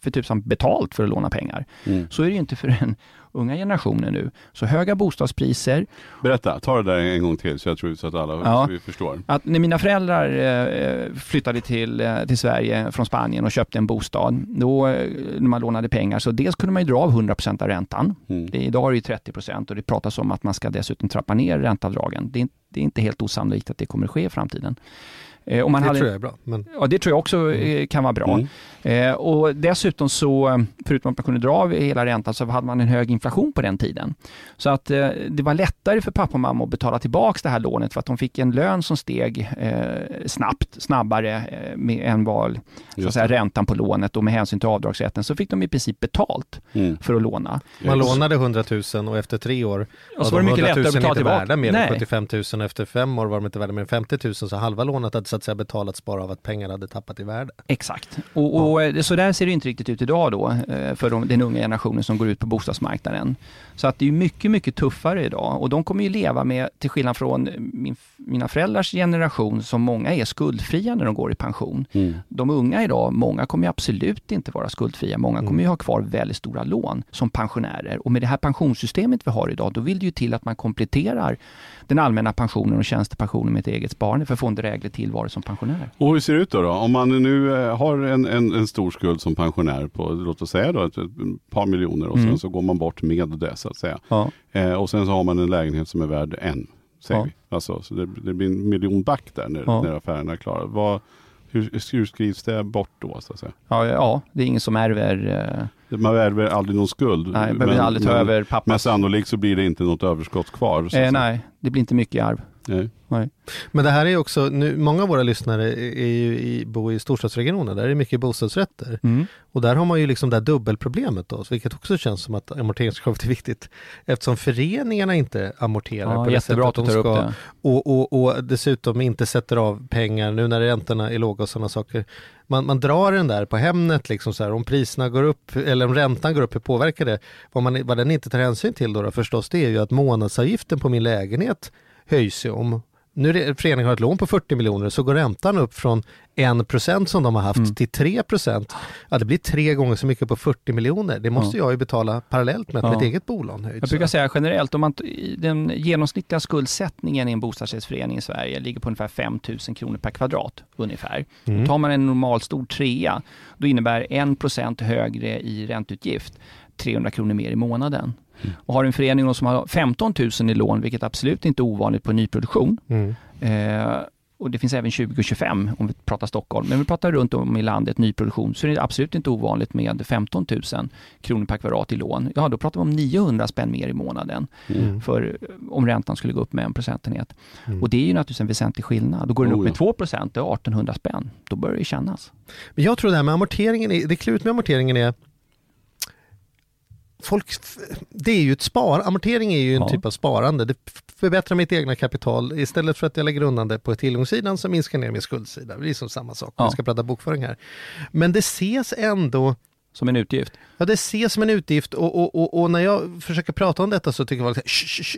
[SPEAKER 3] för tusan betalt för att låna pengar. Mm. Så är det ju inte för en unga generationen nu. Så höga bostadspriser.
[SPEAKER 1] Berätta, ta det där en gång till så jag tror så att alla ja, så förstår.
[SPEAKER 3] Att när mina föräldrar eh, flyttade till, eh, till Sverige från Spanien och köpte en bostad, då eh, när man lånade pengar, så dels kunde man ju dra av 100% av räntan. Mm. Det, idag är det 30% och det pratas om att man ska dessutom trappa ner ränteavdragen. Det är, det är inte helt osannolikt att det kommer att ske i framtiden.
[SPEAKER 2] Eh, man det hade, tror jag är bra. Men...
[SPEAKER 3] Ja, det tror jag också mm. Eh, kan vara bra. Mm. Eh, och dessutom så, förutom att man kunde dra av hela räntan, så hade man en hög inflation på den tiden. Så att eh, det var lättare för pappa och mamma att betala tillbaka det här lånet för att de fick en lön som steg eh, snabbt, snabbare eh, med än vad så att säga, räntan på lånet och med hänsyn till avdragsrätten så fick de i princip betalt mm. för att låna.
[SPEAKER 2] Man lånade 100 000 och efter tre år
[SPEAKER 3] och så var lättare att betala tillbaka. Värda
[SPEAKER 2] mer än 75 000 och efter fem år var de inte värda mer än 50 000 så halva lånet hade så att säga betalats bara av att pengar hade tappat i värde.
[SPEAKER 3] Exakt, och, och ja. så där ser det inte riktigt ut idag då eh, för de, den unga generationen som går ut på bostadsmarknaden. Så att det är mycket, mycket tuffare idag och de kommer ju leva med, till skillnad från min, mina föräldrars generation, som många är skuldfria när de går i pension. Mm. De unga idag, många kommer absolut inte vara skuldfria. Många mm. kommer ju ha kvar väldigt stora lån som pensionärer och med det här pensionssystemet vi har idag, då vill det ju till att man kompletterar den allmänna pensionen och tjänstepensionen med ett eget sparande för att få en dräglig tillvaro som pensionär.
[SPEAKER 1] Och hur ser det ut då? då? Om man nu eh, har en, en, en, stor skuld som pensionär på, låt oss säga då, ett, ett par miljoner och mm. sen så går man bort med det så att säga. Ja. Eh, och sen så har man en lägenhet som är värd en, säger ja. vi. Alltså, så det, det, blir en miljon back där när, ja. när affärerna är klara. Vad, hur, hur skrivs det bort då? Så att säga?
[SPEAKER 3] Ja, ja, det är ingen som ärver
[SPEAKER 1] eh... Man ärver aldrig någon skuld.
[SPEAKER 3] Nej, men, aldrig ta men, över pappas.
[SPEAKER 1] Men sannolikt så blir det inte något överskott kvar.
[SPEAKER 3] Eh, nej, det blir inte mycket arv. Nej.
[SPEAKER 2] Nej. Men det här är också, nu, många av våra lyssnare är ju i, bor i storstadsregioner, där är det mycket bostadsrätter. Mm. Och där har man ju liksom det här dubbelproblemet då, vilket också känns som att amorteringskravet är viktigt. Eftersom föreningarna inte amorterar
[SPEAKER 3] ja, på det sättet att de ska.
[SPEAKER 2] Och, och, och dessutom inte sätter av pengar nu när räntorna är låga och sådana saker. Man, man drar den där på Hemnet, liksom så här, om priserna går upp eller om räntan går upp, hur påverkar det? Vad, man, vad den inte tar hänsyn till då, då förstås, det är ju att månadsavgiften på min lägenhet höjs ju om nu är föreningen har ett lån på 40 miljoner så går räntan upp från 1% som de har haft mm. till 3%. Ja, det blir tre gånger så mycket på 40 miljoner. Det måste ja. jag ju betala parallellt med att ja. mitt eget bolån höjs.
[SPEAKER 3] Jag brukar säga generellt, om man, den genomsnittliga skuldsättningen i en bostadsrättsförening i Sverige ligger på ungefär 5 000 kronor per kvadrat ungefär. Mm. Tar man en normal stor trea, då innebär 1% högre i ränteutgift 300 kronor mer i månaden. Mm. Och har en förening som har 15 000 i lån, vilket absolut inte är ovanligt på nyproduktion, mm. eh, och det finns även 2025 om vi pratar Stockholm. Men vi pratar runt om i landet nyproduktion så är det absolut inte ovanligt med 15 000 kronor per kvadrat i lån. Ja, då pratar vi om 900 spänn mer i månaden mm. för om räntan skulle gå upp med en procentenhet. Mm. Och det är ju naturligtvis en väsentlig skillnad. Då går den oh, upp med 2 procent, det är 1800 spänn. Då börjar det kännas.
[SPEAKER 2] Men jag tror det här med amorteringen, är, det klurigt med amorteringen är folk, det är ju ett spar, amortering är ju en ja. typ av sparande. Det förbättrar mitt egna kapital. Istället för att jag lägger undan det på tillgångssidan så minskar ner min skuldsida. Det är som samma sak, ja. vi ska prata bokföring här. Men det ses ändå
[SPEAKER 3] som en utgift?
[SPEAKER 2] Ja, det ses som en utgift och, och, och, och när jag försöker prata om detta så tycker folk att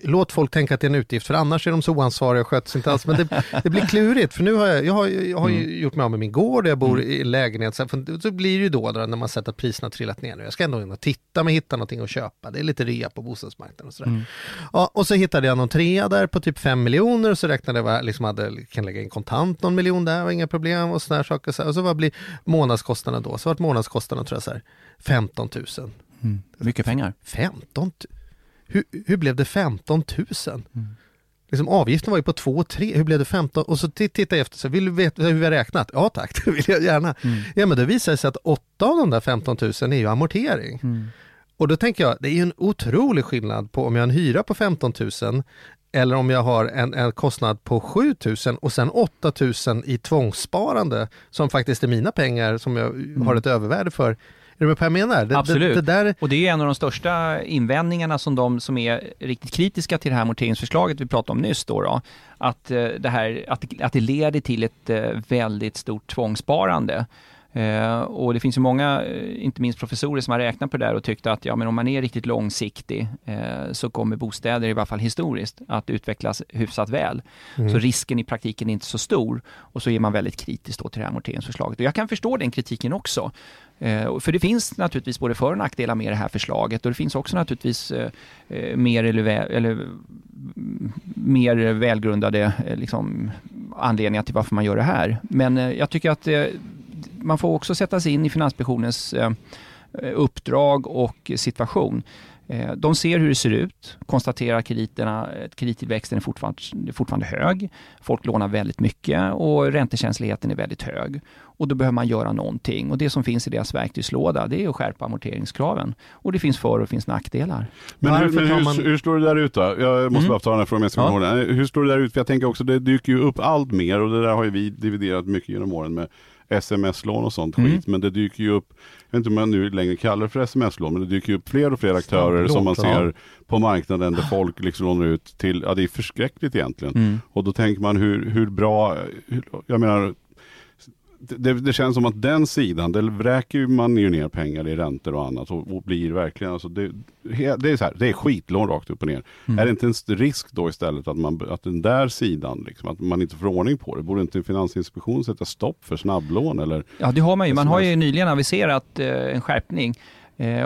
[SPEAKER 2] låt folk tänka att det är en utgift för annars är de så oansvariga och sköter sig inte alls. Men det, det, blir klurigt för nu har jag, jag har, jag har mm. gjort mig av med min gård, jag bor mm. i lägenhet. Så, så blir det ju då, när man sett att priserna trillat ner nu. Jag ska ändå in och titta om jag hittar någonting att köpa. Det är lite rea på bostadsmarknaden och sådär. Mm. Ja, och så hittade jag någon trea där på typ 5 miljoner och så räknade jag vad liksom hade, kan lägga in kontant någon miljon där, var inga problem och sådana saker. Så, och så vad blir månadskostnaden då? Så vart månadskostnaden tror jag så här 15 000.
[SPEAKER 3] Mm. Mycket pengar.
[SPEAKER 2] 15 hur, hur blev det 15 000? Mm. Liksom avgiften var ju på 2 3, hur blev det 15? Och så tittar jag efter, så vill du veta hur vi har räknat? Ja tack, det vill jag gärna. Mm. Ja men det visar sig att 8 av de där 15 000 är ju amortering. Mm. Och då tänker jag, det är ju en otrolig skillnad på om jag har en hyra på 15 000 eller om jag har en, en kostnad på 7 000 och sen 8 000 i tvångssparande som faktiskt är mina pengar som jag mm. har ett övervärde för. Är du med på vad jag menar?
[SPEAKER 3] Det, Absolut. Det, det där... Och det är en av de största invändningarna som de som är riktigt kritiska till det här amorteringsförslaget vi pratade om nyss då, då att, eh, det här, att, att det leder till ett eh, väldigt stort tvångssparande. Eh, och det finns ju många, eh, inte minst professorer, som har räknat på det där och tyckt att ja, men om man är riktigt långsiktig eh, så kommer bostäder, i varje fall historiskt, att utvecklas hyfsat väl. Mm. Så risken i praktiken är inte så stor och så är man väldigt kritisk då till det här amorteringsförslaget. Och jag kan förstå den kritiken också. Eh, för det finns naturligtvis både för och nackdelar med det här förslaget och det finns också naturligtvis eh, mer, eller, eller, mer välgrundade liksom, anledningar till varför man gör det här. Men jag tycker att man får också sätta sig in i Finansinspektionens eh, uppdrag och situation. Eh, de ser hur det ser ut, konstaterar att krediterna, kredittillväxten är fortfarande, fortfarande hög. Folk lånar väldigt mycket och räntekänsligheten är väldigt hög. Och då behöver man göra någonting. Och det som finns i deras verktygslåda, det är att skärpa amorteringskraven. Och det finns för och det finns nackdelar.
[SPEAKER 1] Men, hur, men hur, man... hur, slår det där ut då? Jag måste mm. bara ta den här frågan ja. Hur slår det där ut? För jag tänker också, det dyker ju upp allt mer och det där har ju vi dividerat mycket genom åren med sms-lån och sånt mm. skit. Men det dyker ju upp, jag vet inte om man nu längre kallar det för sms-lån, men det dyker upp fler och fler aktörer som man ser på marknaden där folk liksom lånar ut till, ja det är förskräckligt egentligen. Mm. Och då tänker man hur, hur bra, jag menar det, det, känns som att den sidan, där vräker man ju ner pengar i räntor och annat och, och blir verkligen, alltså det, det, är så här, det är skitlån rakt upp och ner. Mm. Är det inte en risk då istället att, man, att den där sidan, liksom, att man inte får ordning på det? Borde inte Finansinspektionen sätta stopp för snabblån? Eller
[SPEAKER 3] ja, det har man ju. Man har ju nyligen aviserat eh, en skärpning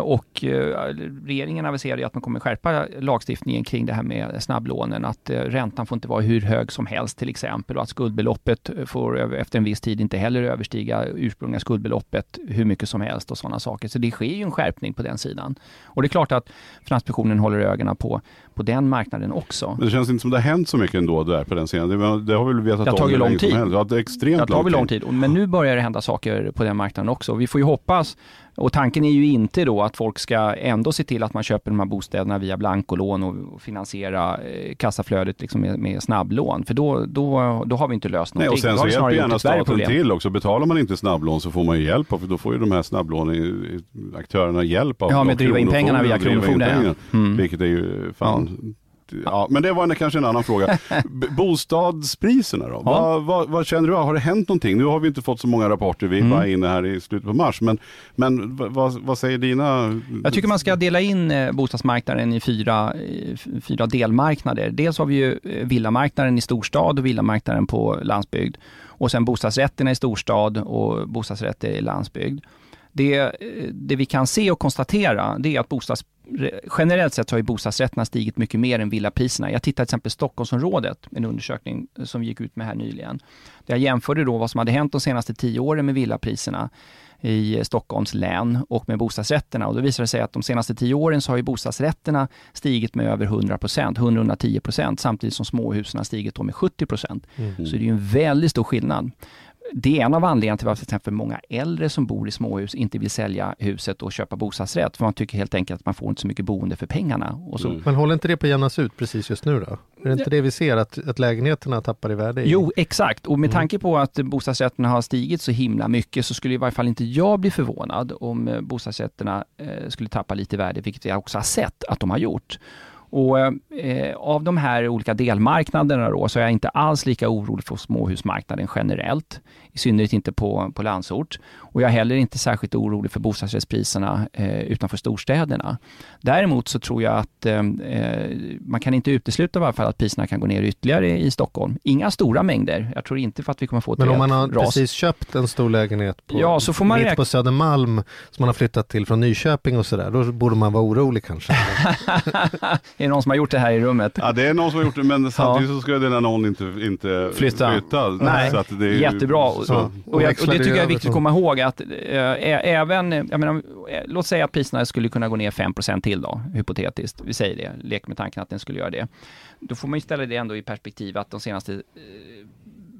[SPEAKER 3] och eh, regeringen aviserade att man kommer skärpa lagstiftningen kring det här med snabblånen, att eh, räntan får inte vara hur hög som helst till exempel och att skuldbeloppet får efter en viss tid inte heller överstiga ursprungliga skuldbeloppet hur mycket som helst och sådana saker. Så det sker ju en skärpning på den sidan. Och det är klart att Finansinspektionen håller ögonen på, på den marknaden också.
[SPEAKER 1] Men det känns inte som det har hänt så mycket ändå där på den sidan. Det, det har väl vetat
[SPEAKER 3] det har tagit lång tid.
[SPEAKER 1] Det har extremt
[SPEAKER 3] det har tagit lång tid. Men nu börjar det hända saker på den marknaden också. Vi får ju hoppas och tanken är ju inte då att folk ska ändå se till att man köper de här bostäderna via blankolån och finansiera eh, kassaflödet liksom med, med snabblån. För då, då, då har vi inte löst någonting.
[SPEAKER 1] Nej, och sen så hjälper gärna staten problem. till också. Betalar man inte snabblån så får man ju hjälp av, för då får ju de här snabblåneaktörerna hjälp av
[SPEAKER 3] Ja, med att driva in pengarna via Kronofogden.
[SPEAKER 1] Mm. Vilket är ju fan ja men det var en, kanske en annan fråga. Bostadspriserna då? Ja. Vad, vad, vad, känner du? Har det hänt någonting? Nu har vi inte fått så många rapporter, vi är mm. bara inne här i slutet på mars. Men, men vad, vad säger dina?
[SPEAKER 3] Jag tycker man ska dela in eh, bostadsmarknaden i fyra, fyra delmarknader. Dels har vi ju eh, villamarknaden i storstad och villamarknaden på landsbygd. Och sen bostadsrätterna i storstad och bostadsrätter i landsbygd. Det, det vi kan se och konstatera, det är att bostads, generellt sett har ju bostadsrätterna stigit mycket mer än villapriserna. Jag tittar till exempel Stockholmsområdet, en undersökning som vi gick ut med här nyligen. Där jag jämförde då vad som hade hänt de senaste tio åren med villapriserna i Stockholms län och med bostadsrätterna. Och då visar det sig att de senaste tio åren så har ju bostadsrätterna stigit med över 100 procent, 110 procent, samtidigt som småhusen har stigit med 70 procent. Mm. Så det är ju en väldigt stor skillnad det är en av anledningarna till varför till exempel många äldre som bor i småhus inte vill sälja huset och köpa bostadsrätt. För man tycker helt enkelt att man får inte så mycket boende för pengarna. Och så...
[SPEAKER 2] Mm. Men håller inte det på att jämnas ut precis just nu då? Är det inte det vi ser, att, att lägenheterna tappar i värde? I...
[SPEAKER 3] Jo, exakt. Och med mm. tanke på att bostadsrätterna har stigit så himla mycket så skulle i varje fall inte jag bli förvånad om eh, bostadsrätterna eh, skulle tappa lite i värde, vilket jag också har sett att de har gjort. Och eh, av de här olika delmarknaderna då, så är jag inte alls lika orolig för småhusmarknaden generellt. I synnerhet inte på, på landsort. Och jag är heller inte särskilt orolig för bostadsrättspriserna eh, utanför storstäderna. Däremot så tror jag att eh, eh man kan inte utesluta i alla fall att priserna kan gå ner ytterligare i Stockholm. Inga stora mängder. Jag tror inte för att vi kommer få ett
[SPEAKER 2] Men om man har ras. precis köpt en stor lägenhet på, ja, så får man mitt på Södermalm som man har flyttat till från Nyköping och sådär, då borde man vara orolig kanske?
[SPEAKER 3] är det någon som har gjort det här i rummet?
[SPEAKER 1] Ja, det är någon som har gjort det, men samtidigt ja. så ska denna någon inte, inte flytta. flytta.
[SPEAKER 3] Nej, så att det är jättebra. Så, och, och, jag, och, det tycker jag är viktigt att komma ihåg att äh, även, jag menar, låt säga att priserna skulle kunna gå ner 5% till då, hypotetiskt. Vi säger det, lek med tanken att den skulle göra det. Då får man ju ställa det ändå i perspektiv att de senaste eh,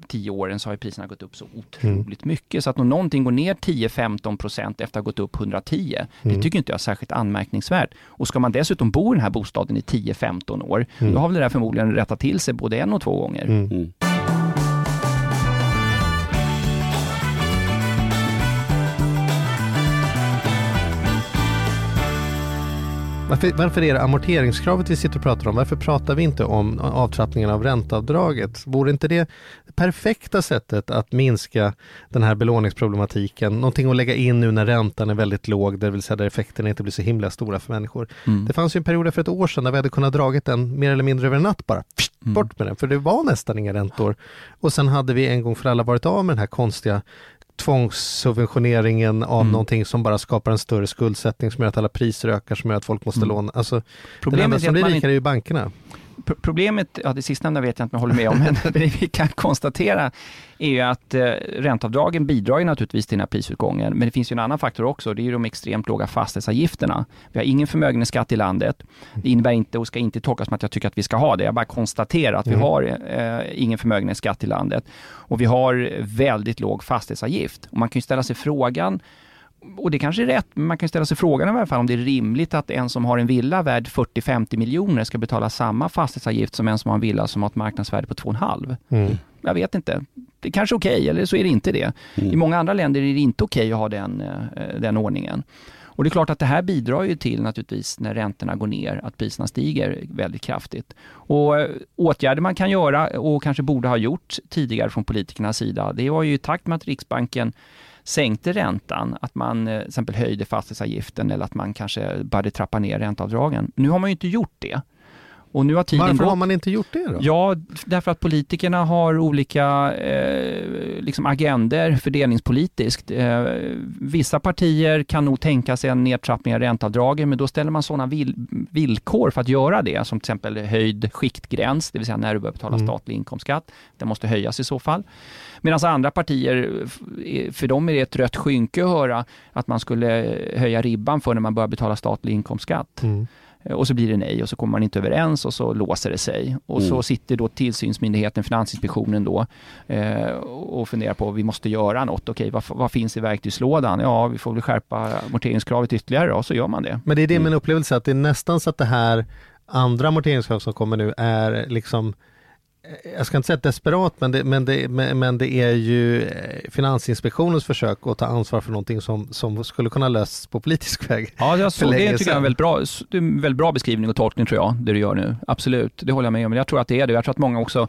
[SPEAKER 3] tio åren så har priserna gått upp så otroligt mm. mycket. Så att om någonting går ner 10-15 procent efter att ha gått upp 110, mm. det tycker inte jag är särskilt anmärkningsvärt. Och ska man dessutom bo i den här bostaden i 10-15 år, mm. då har väl det där förmodligen rättat till sig både en och två gånger.
[SPEAKER 2] Varför, varför är det amorteringskravet vi sitter och pratar om? Varför pratar vi inte om avtrappningen av ränteavdraget? Vore inte det perfekta sättet att minska den här belåningsproblematiken? Någonting att lägga in nu när räntan är väldigt låg, det vill säga där effekterna inte blir så himla stora för människor. Mm. Det fanns ju en period för ett år sedan där vi hade kunnat dragit den mer eller mindre över en natt bara. Pst, mm. Bort med den, för det var nästan inga räntor. Och sen hade vi en gång för alla varit av med den här konstiga tvångssubventioneringen av mm. någonting som bara skapar en större skuldsättning som gör att alla priser ökar, som gör att folk måste mm. låna. Alltså, Problemet den enda som blir rikare är ju bankerna
[SPEAKER 3] problemet, ja det sistnämnda vet jag inte om jag håller med om, men det vi kan konstatera är ju att eh, ränteavdragen bidrar ju naturligtvis till den här prisutgången, men det finns ju en annan faktor också, det är ju de extremt låga fastighetsavgifterna. Vi har ingen förmögenhetsskatt i landet. Det innebär inte, och ska inte tolkas som att jag tycker att vi ska ha det, jag bara konstaterar att mm. vi har eh, ingen förmögenhetsskatt i landet. Och vi har väldigt låg fastighetsavgift. Och man kan ju ställa sig frågan, och det kanske är rätt, men man kan ställa sig frågan i alla fall om det är rimligt att en som har en villa värd 40-50 miljoner ska betala samma fastighetsavgift som en som har en villa som har ett marknadsvärde på 2,5. Mm. Jag vet inte. Det är kanske är okej, okay, eller så är det inte det. Mm. I många andra länder är det inte okej okay att ha den, eh, den ordningen. Och det är klart att det här bidrar ju till naturligtvis när räntorna går ner, att priserna stiger väldigt kraftigt. Och eh, åtgärder man kan göra och kanske borde ha gjort tidigare från politikernas sida, det var ju i takt med att Riksbanken sänkte räntan, att man eh, till exempel höjde fastighetsavgiften eller att man kanske började trappa ner ränteavdragen. Nu har man ju inte gjort det.
[SPEAKER 2] Och nu har tiden Varför gått. har man inte gjort det då?
[SPEAKER 3] Ja, därför att politikerna har olika eh, liksom agender fördelningspolitiskt. Eh, vissa partier kan nog tänka sig en nedtrappning av ränteavdragen, men då ställer man sådana vil villkor för att göra det, som till exempel höjd skiktgräns, det vill säga när du börjar betala mm. statlig inkomstskatt. Den måste höjas i så fall. Medan andra partier, för dem är det ett rött skynke att höra att man skulle höja ribban för när man börjar betala statlig inkomstskatt. Mm. Och så blir det nej och så kommer man inte överens och så låser det sig. Och mm. så sitter då tillsynsmyndigheten, Finansinspektionen då eh, och funderar på, vi måste göra något. Okej, vad, vad, finns i verktygslådan? Ja, vi får väl skärpa amorteringskravet ytterligare och så gör man det.
[SPEAKER 2] Men det är det mm. min upplevelse, att det är nästan så att det här andra amorteringskrav som kommer nu är liksom jag ska inte säga desperat, men det, men, det, men det är ju eh, Finansinspektionens försök att ta ansvar för någonting som, som skulle kunna lösas på politisk väg.
[SPEAKER 3] Ja, jag såg, det tycker jag är en väldigt bra, det är en väldigt bra beskrivning och tolkning tror jag, det du gör nu. Absolut, det håller jag med om. Jag tror att det är det. Jag tror att många också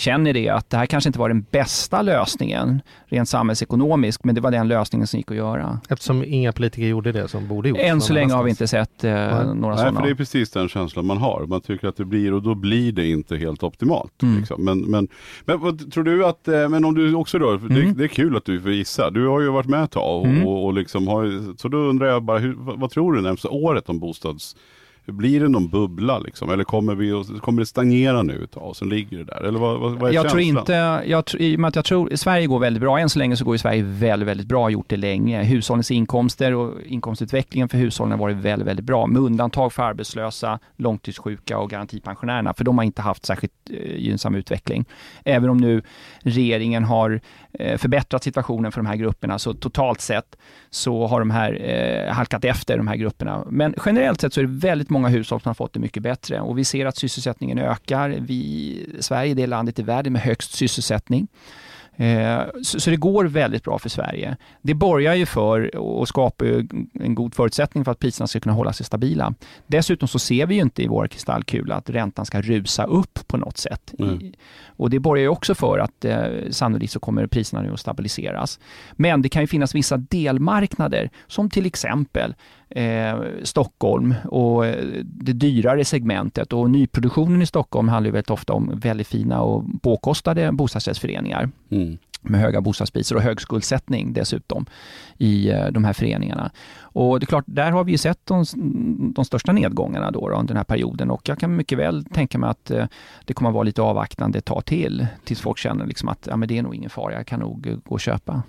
[SPEAKER 3] känner det att det här kanske inte var den bästa lösningen rent samhällsekonomiskt, men det var den lösningen som gick att göra.
[SPEAKER 2] Eftersom inga politiker gjorde det som borde gjorts?
[SPEAKER 3] Än så länge har vi inte sett eh, några
[SPEAKER 1] Nej,
[SPEAKER 3] sådana.
[SPEAKER 1] för det är precis den känslan man har. Man tycker att det blir och då blir det inte helt optimalt.
[SPEAKER 3] Mm.
[SPEAKER 1] Liksom. Men, men, men vad tror du att, eh, men om du också då, det,
[SPEAKER 3] Mm.
[SPEAKER 1] det är kul att du får gissa. Du har ju varit med ett tag och,
[SPEAKER 3] Mm.
[SPEAKER 1] och, och liksom har, så då undrar jag bara, hur, vad, vad tror du närmsta året om bostads blir det någon bubbla liksom? Eller kommer, vi, kommer det stagnera nu ett tag sen ligger det där? Eller vad, vad, vad är
[SPEAKER 3] Jag tror
[SPEAKER 1] känslan?
[SPEAKER 3] inte, jag, i och med att jag tror, Sverige går väldigt bra, än så länge så går ju Sverige väldigt, väldigt bra, gjort det länge. Hushållens inkomster och inkomstutvecklingen för hushållen har varit väldigt, väldigt bra, med undantag för arbetslösa, långtidssjuka och garantipensionärerna, för de har inte haft särskilt eh, gynnsam utveckling. Även om nu regeringen har Eh, förbättrat situationen för de här grupperna, så totalt sett så har de här eh, halkat efter, de här grupperna. Men generellt sett så är det väldigt många hushåll som har fått det mycket bättre och vi ser att sysselsättningen ökar. Vi, Sverige är det landet i världen med högst sysselsättning. Eh, Så, det går väldigt bra för Sverige. Det borgar ju för och skapar en god förutsättning för att priserna ska kunna hålla sig stabila. Dessutom så ser vi ju inte i vår kristallkula att räntan ska rusa upp på något sätt.
[SPEAKER 1] Mm.
[SPEAKER 3] Och det borgar ju också för att eh, sannolikt så kommer priserna nu att stabiliseras. Men det kan ju finnas vissa delmarknader som till exempel eh, Stockholm och eh, det dyrare segmentet och nyproduktionen i Stockholm handlar ju väldigt ofta om väldigt fina och påkostade bostadsrättsföreningar
[SPEAKER 1] Mm.
[SPEAKER 3] med höga bostadspriser och hög skuldsättning dessutom i eh, de här föreningarna. Och det är klart, där har vi ju sett de, de största nedgångarna då, då under den här perioden och jag kan mycket väl tänka mig att eh, det kommer att vara lite avvaktande ett tag till tills folk känner liksom att ja, men det är nog ingen fara, jag kan nog gå och köpa.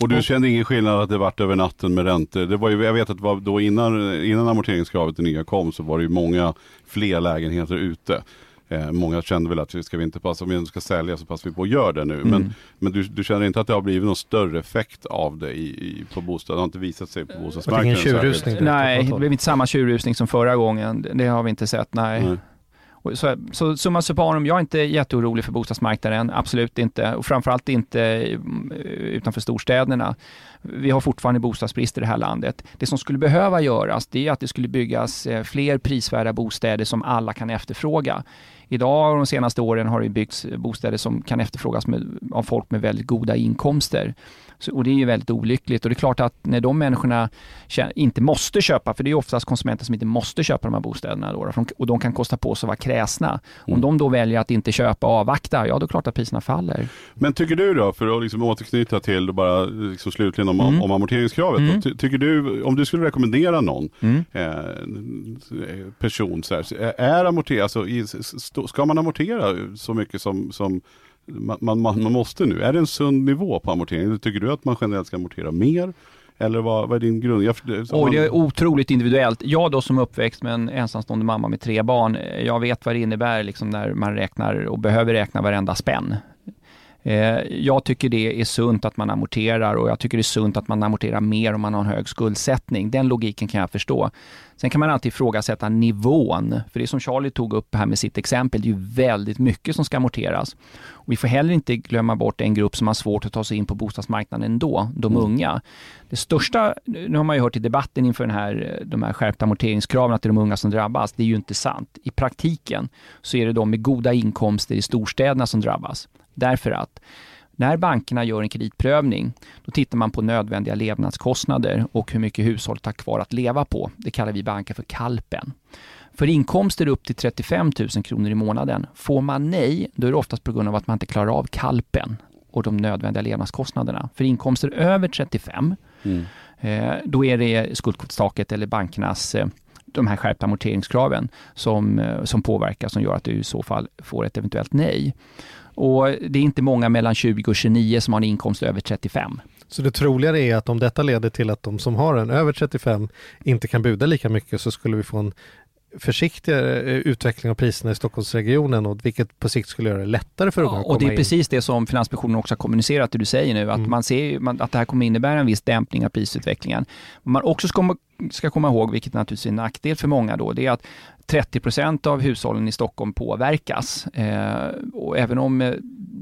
[SPEAKER 1] Och du kände ingen skillnad att det vart över natten med räntor? Det var ju, jag vet att det var då innan, innan amorteringskravet det nya kom så var det ju många fler lägenheter ute. Eh, många kände väl att ska vi inte passa, om vi ändå ska sälja så passar vi på att göra det nu. Men,
[SPEAKER 3] Mm.
[SPEAKER 1] men du, du känner inte att det har blivit någon större effekt av det i, i, på bostad? Det har inte visat sig på bostadsmarknaden?
[SPEAKER 2] ingen tjurrusning.
[SPEAKER 3] Nej, det blev inte samma tjurrusning som förra gången. Det- Det har vi inte sett, nej.
[SPEAKER 1] Nej.
[SPEAKER 3] Så, så summa summarum, jag är inte jätteorolig för bostadsmarknaden, absolut inte. Och framförallt inte eh, utanför storstäderna. Vi har fortfarande bostadsbrist i det här landet. Det som skulle behöva göras, det är att det skulle byggas eh, fler prisvärda bostäder som alla kan efterfråga. Idag och de senaste åren har det byggts bostäder som kan efterfrågas med, av folk med väldigt goda inkomster. Så, och det är ju väldigt olyckligt och det är klart att när de människorna inte måste köpa, för det är ju oftast konsumenter som inte måste köpa de här bostäderna då, och de kan kosta på sig att vara kräsna. Om
[SPEAKER 1] Mm.
[SPEAKER 3] de då väljer att inte köpa och avvakta, ja då är det klart att priserna faller.
[SPEAKER 1] Men tycker du då, för att liksom återknyta till bara liksom slutligen om,
[SPEAKER 3] Mm.
[SPEAKER 1] om amorteringskravet.
[SPEAKER 3] Mm.
[SPEAKER 1] Ty, tycker du, om du skulle rekommendera någon
[SPEAKER 3] Mm.
[SPEAKER 1] eh, person, så här, är amortera, alltså, ska man amortera så mycket som, som man, man, man måste nu? Är det en sund nivå på amortering? Tycker du att man generellt ska amortera mer? Eller vad, vad är din grund? Jag,
[SPEAKER 3] Och
[SPEAKER 1] man-
[SPEAKER 3] det är otroligt individuellt. Jag då som uppväxt med en ensamstående mamma med tre barn, eh, jag vet vad det innebär liksom när man räknar och behöver räkna varenda spänn. Eh, Jag tycker det är sunt att man amorterar och jag tycker det är sunt att man amorterar mer om man har en hög skuldsättning. Den logiken kan jag förstå. Sen kan man alltid ifrågasätta nivån, för det som Charlie tog upp här med sitt exempel, det är ju väldigt mycket som ska amorteras. Och vi får heller inte glömma bort en grupp som har svårt att ta sig in på bostadsmarknaden ändå, de
[SPEAKER 1] Mm.
[SPEAKER 3] unga. Det största, nu har man ju hört i debatten inför den här, de här skärpta amorteringskraven att det är de unga som drabbas. Det är ju inte sant. I praktiken så är det de med goda inkomster i storstäderna som drabbas. Därför att när bankerna gör en kreditprövning, då tittar man på nödvändiga levnadskostnader och hur mycket hushållet har kvar att leva på. Det kallar vi banker för kalpen. För inkomster upp till 35 000 kronor i månaden, får man nej, då är det oftast på grund av att man inte klarar av kalpen och de nödvändiga levnadskostnaderna. För inkomster över 35,
[SPEAKER 1] Mm.
[SPEAKER 3] eh, då är det skuldkvotstaket eller bankernas eh, de här skärpta amorteringskraven som, eh, som påverkar, som gör att du i så fall får ett eventuellt nej. Och det är inte många mellan 20 och 29 som har en inkomst över 35.
[SPEAKER 2] Så det troligare är att om detta leder till att de som har en över 35 inte kan buda lika mycket så skulle vi få en försiktigare eh, utveckling av priserna i Stockholmsregionen och vilket på sikt skulle göra det lättare för unga
[SPEAKER 3] Ja,
[SPEAKER 2] att
[SPEAKER 3] och det
[SPEAKER 2] komma
[SPEAKER 3] är
[SPEAKER 2] in.
[SPEAKER 3] precis det som Finansinspektionen också har kommunicerat, det du säger nu, att
[SPEAKER 2] Mm.
[SPEAKER 3] man ser att det här kommer innebära en viss dämpning av prisutvecklingen. Vad man också ska, komma- ska komma ihåg, vilket naturligtvis är en nackdel för många då, det är att 30 procent av hushållen i Stockholm påverkas. Eh, och även om eh,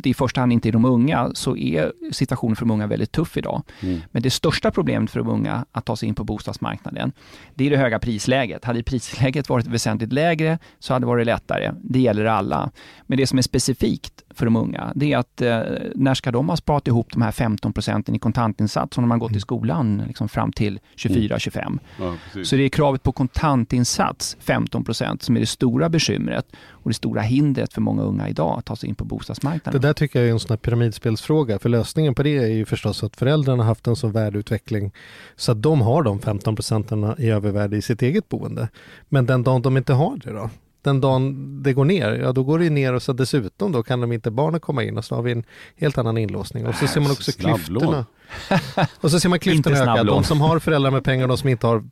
[SPEAKER 3] det i första hand inte är de unga, så är situationen för de unga väldigt tuff idag.
[SPEAKER 1] Mm.
[SPEAKER 3] Men det största problemet för de unga att ta sig in på bostadsmarknaden, det är det höga prisläget. Hade prisläget varit väsentligt lägre så hade det varit lättare. Det gäller alla. Men det som är specifikt för de unga, det är att eh, när ska de ha sparat ihop de här 15 procenten i kontantinsats som de har gått i skolan liksom fram till 24-25? Ja, så det är kravet på kontantinsats, 15 procent, som är det stora bekymret och det stora hindret för många unga idag att ta sig in på bostadsmarknaden.
[SPEAKER 2] Det där tycker jag är en sån här pyramidspelsfråga, för lösningen på det är ju förstås att föräldrarna haft en sån värdeutveckling så att de har de 15 procenten i övervärde i sitt eget boende. Men den dagen de inte har det då? Den dagen det går ner, ja då går det ner och så dessutom då kan de inte barnen komma in och så har vi en helt annan inlåsning. Och så ser man också klyftorna. och så ser man klyftorna öka. De som har föräldrar med pengar och de som inte har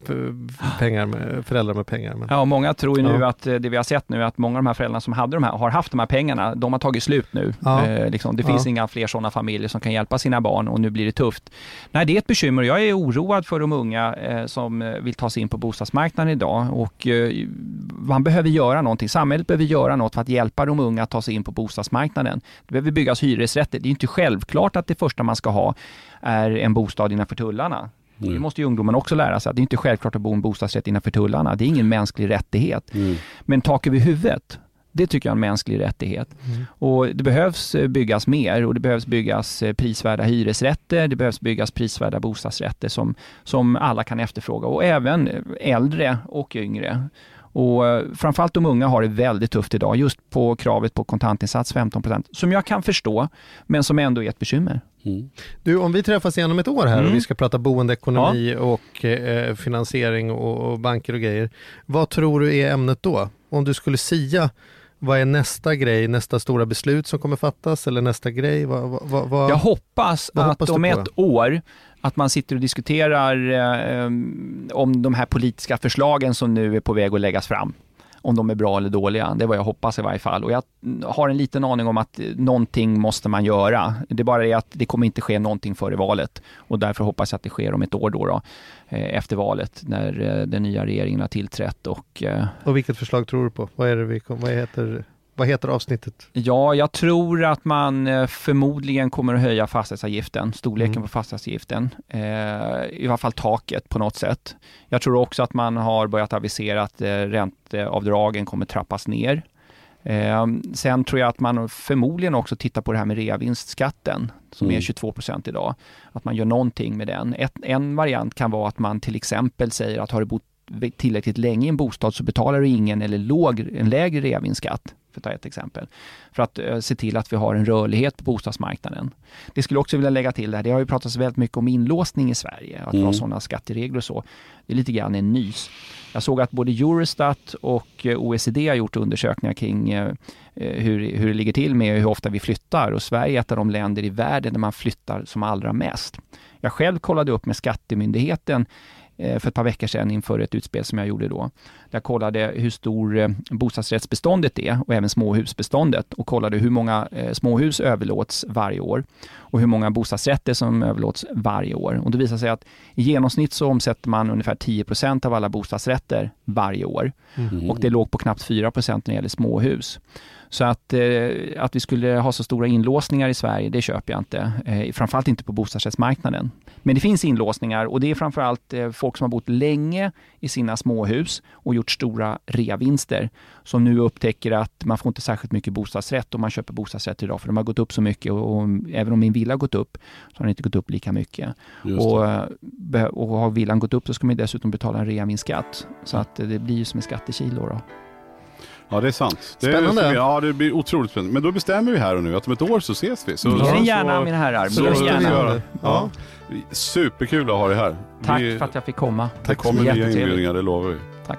[SPEAKER 2] pengar med, föräldrar med pengar.
[SPEAKER 3] Men... Ja, många tror ju nu ja. att eh, det vi har sett nu att många av de här föräldrarna som hade de här, har haft de här pengarna, de har tagit slut nu. Ja. Eh, liksom, det finns ja. inga fler sådana familjer som kan hjälpa sina barn och nu blir det tufft. Nej, det är ett bekymmer. Jag är oroad för de unga eh, som eh, vill ta sig in på bostadsmarknaden idag och eh, man behöver göra någonting. Samhället behöver göra något för att hjälpa de unga att ta sig in på bostadsmarknaden. Det behöver byggas hyresrätter. Det är inte självklart att det första man ska ha är en bostad innanför tullarna. Mm. Det måste ju ungdomen också lära sig, att det är inte självklart att bo i en bostadsrätt innanför tullarna. Det är ingen mänsklig rättighet. Mm. Men tak över huvudet, det tycker jag är en mänsklig rättighet. Mm. Och Det behövs eh, byggas mer och det behövs byggas eh, prisvärda hyresrätter, det behövs byggas prisvärda bostadsrätter som, som alla kan efterfråga och även äldre och yngre. Och eh, framförallt de unga har det väldigt tufft idag, just på kravet på kontantinsats 15% som jag kan förstå, men som ändå är ett bekymmer.
[SPEAKER 2] Mm. Du, om vi träffas igen om ett år här mm. och vi ska prata boendeekonomi ja. och eh, finansiering och, och, banker och grejer. Vad tror du är ämnet då? Om du skulle sia, vad är nästa grej, nästa stora beslut som kommer fattas eller nästa grej? Vad, vad, vad,
[SPEAKER 3] jag hoppas att hoppas om ett år att man sitter och diskuterar eh, om de här politiska förslagen som nu är på väg att läggas fram om de är bra eller dåliga. Det är vad jag hoppas i varje fall. Och jag har en liten aning om att någonting måste man göra. Det är bara det att det kommer inte ske någonting före valet och därför hoppas jag att det sker om ett år då, då efter valet när eh, den nya regeringen har tillträtt. Och,
[SPEAKER 2] eh, och vilket förslag tror du på? Vad, är det vi, vad heter vad heter avsnittet?
[SPEAKER 3] Ja, jag tror att man eh, förmodligen kommer att höja fastighetsavgiften, storleken mm. på fastighetsavgiften. Eh, I alla fall taket på något sätt. Jag tror också att man har börjat avisera att eh, ränteavdragen kommer trappas ner. Eh, sen tror jag att man förmodligen också tittar på det här med reavinstskatten som mm. är 22 procent idag. Att man gör någonting med den. Ett, en variant kan vara att man till exempel säger att har du bott tillräckligt länge i en bostad så betalar du ingen eller låg, en lägre reavinstskatt för att ta ett exempel. För att uh, se till att vi har en rörlighet på bostadsmarknaden. Det skulle också vilja lägga till där, det har ju pratats väldigt mycket om inlåsning i Sverige, att mm. har sådana skatteregler och så. Det är lite grann en nys. Jag såg att både Eurostat och eh, OECD har gjort undersökningar kring uh, hur, hur det ligger till med hur ofta vi flyttar och Sverige är ett av de länder i världen där man flyttar som allra mest. Jag själv kollade upp med Skattemyndigheten Eh, för ett par veckor sedan inför ett utspel som jag gjorde då. Jag kollade hur stor eh, bostadsrättsbeståndet är och även småhusbeståndet och kollade hur många eh, småhus överlåts varje år och hur många bostadsrätter som överlåts varje år. Och det visar sig att i genomsnitt så omsätter man ungefär 10% av alla bostadsrätter varje år mm. och det låg på knappt 4% när det gäller småhus. Så att, eh, att vi skulle ha så stora inlåsningar i Sverige, det köper jag inte. Eh, framförallt inte på bostadsrättsmarknaden. Men det finns inlåsningar och det är framförallt eh, folk som har bott länge i sina småhus och gjort stora reavinster som nu upptäcker att man får inte särskilt mycket bostadsrätt om man köper bostadsrätt idag för de har gått upp så mycket och, och även om min villa har gått upp så har den inte gått upp lika mycket. Och, och har villan gått upp så ska man dessutom betala en reavinstskatt så att det blir ju som en skattekilo. Då.
[SPEAKER 1] Ja det är sant.
[SPEAKER 2] Det spännande.
[SPEAKER 1] Är, ja det blir otroligt spännande. Men då bestämmer vi här och nu att om ett år så ses vi. Så,
[SPEAKER 3] Mer än gärna mina herrar. Mer än gärna.
[SPEAKER 1] Ja. Superkul att ha dig här.
[SPEAKER 3] Tack vi, för att jag fick komma.
[SPEAKER 1] Det kommer nya inbjudningar, det lovar vi.
[SPEAKER 3] Tack.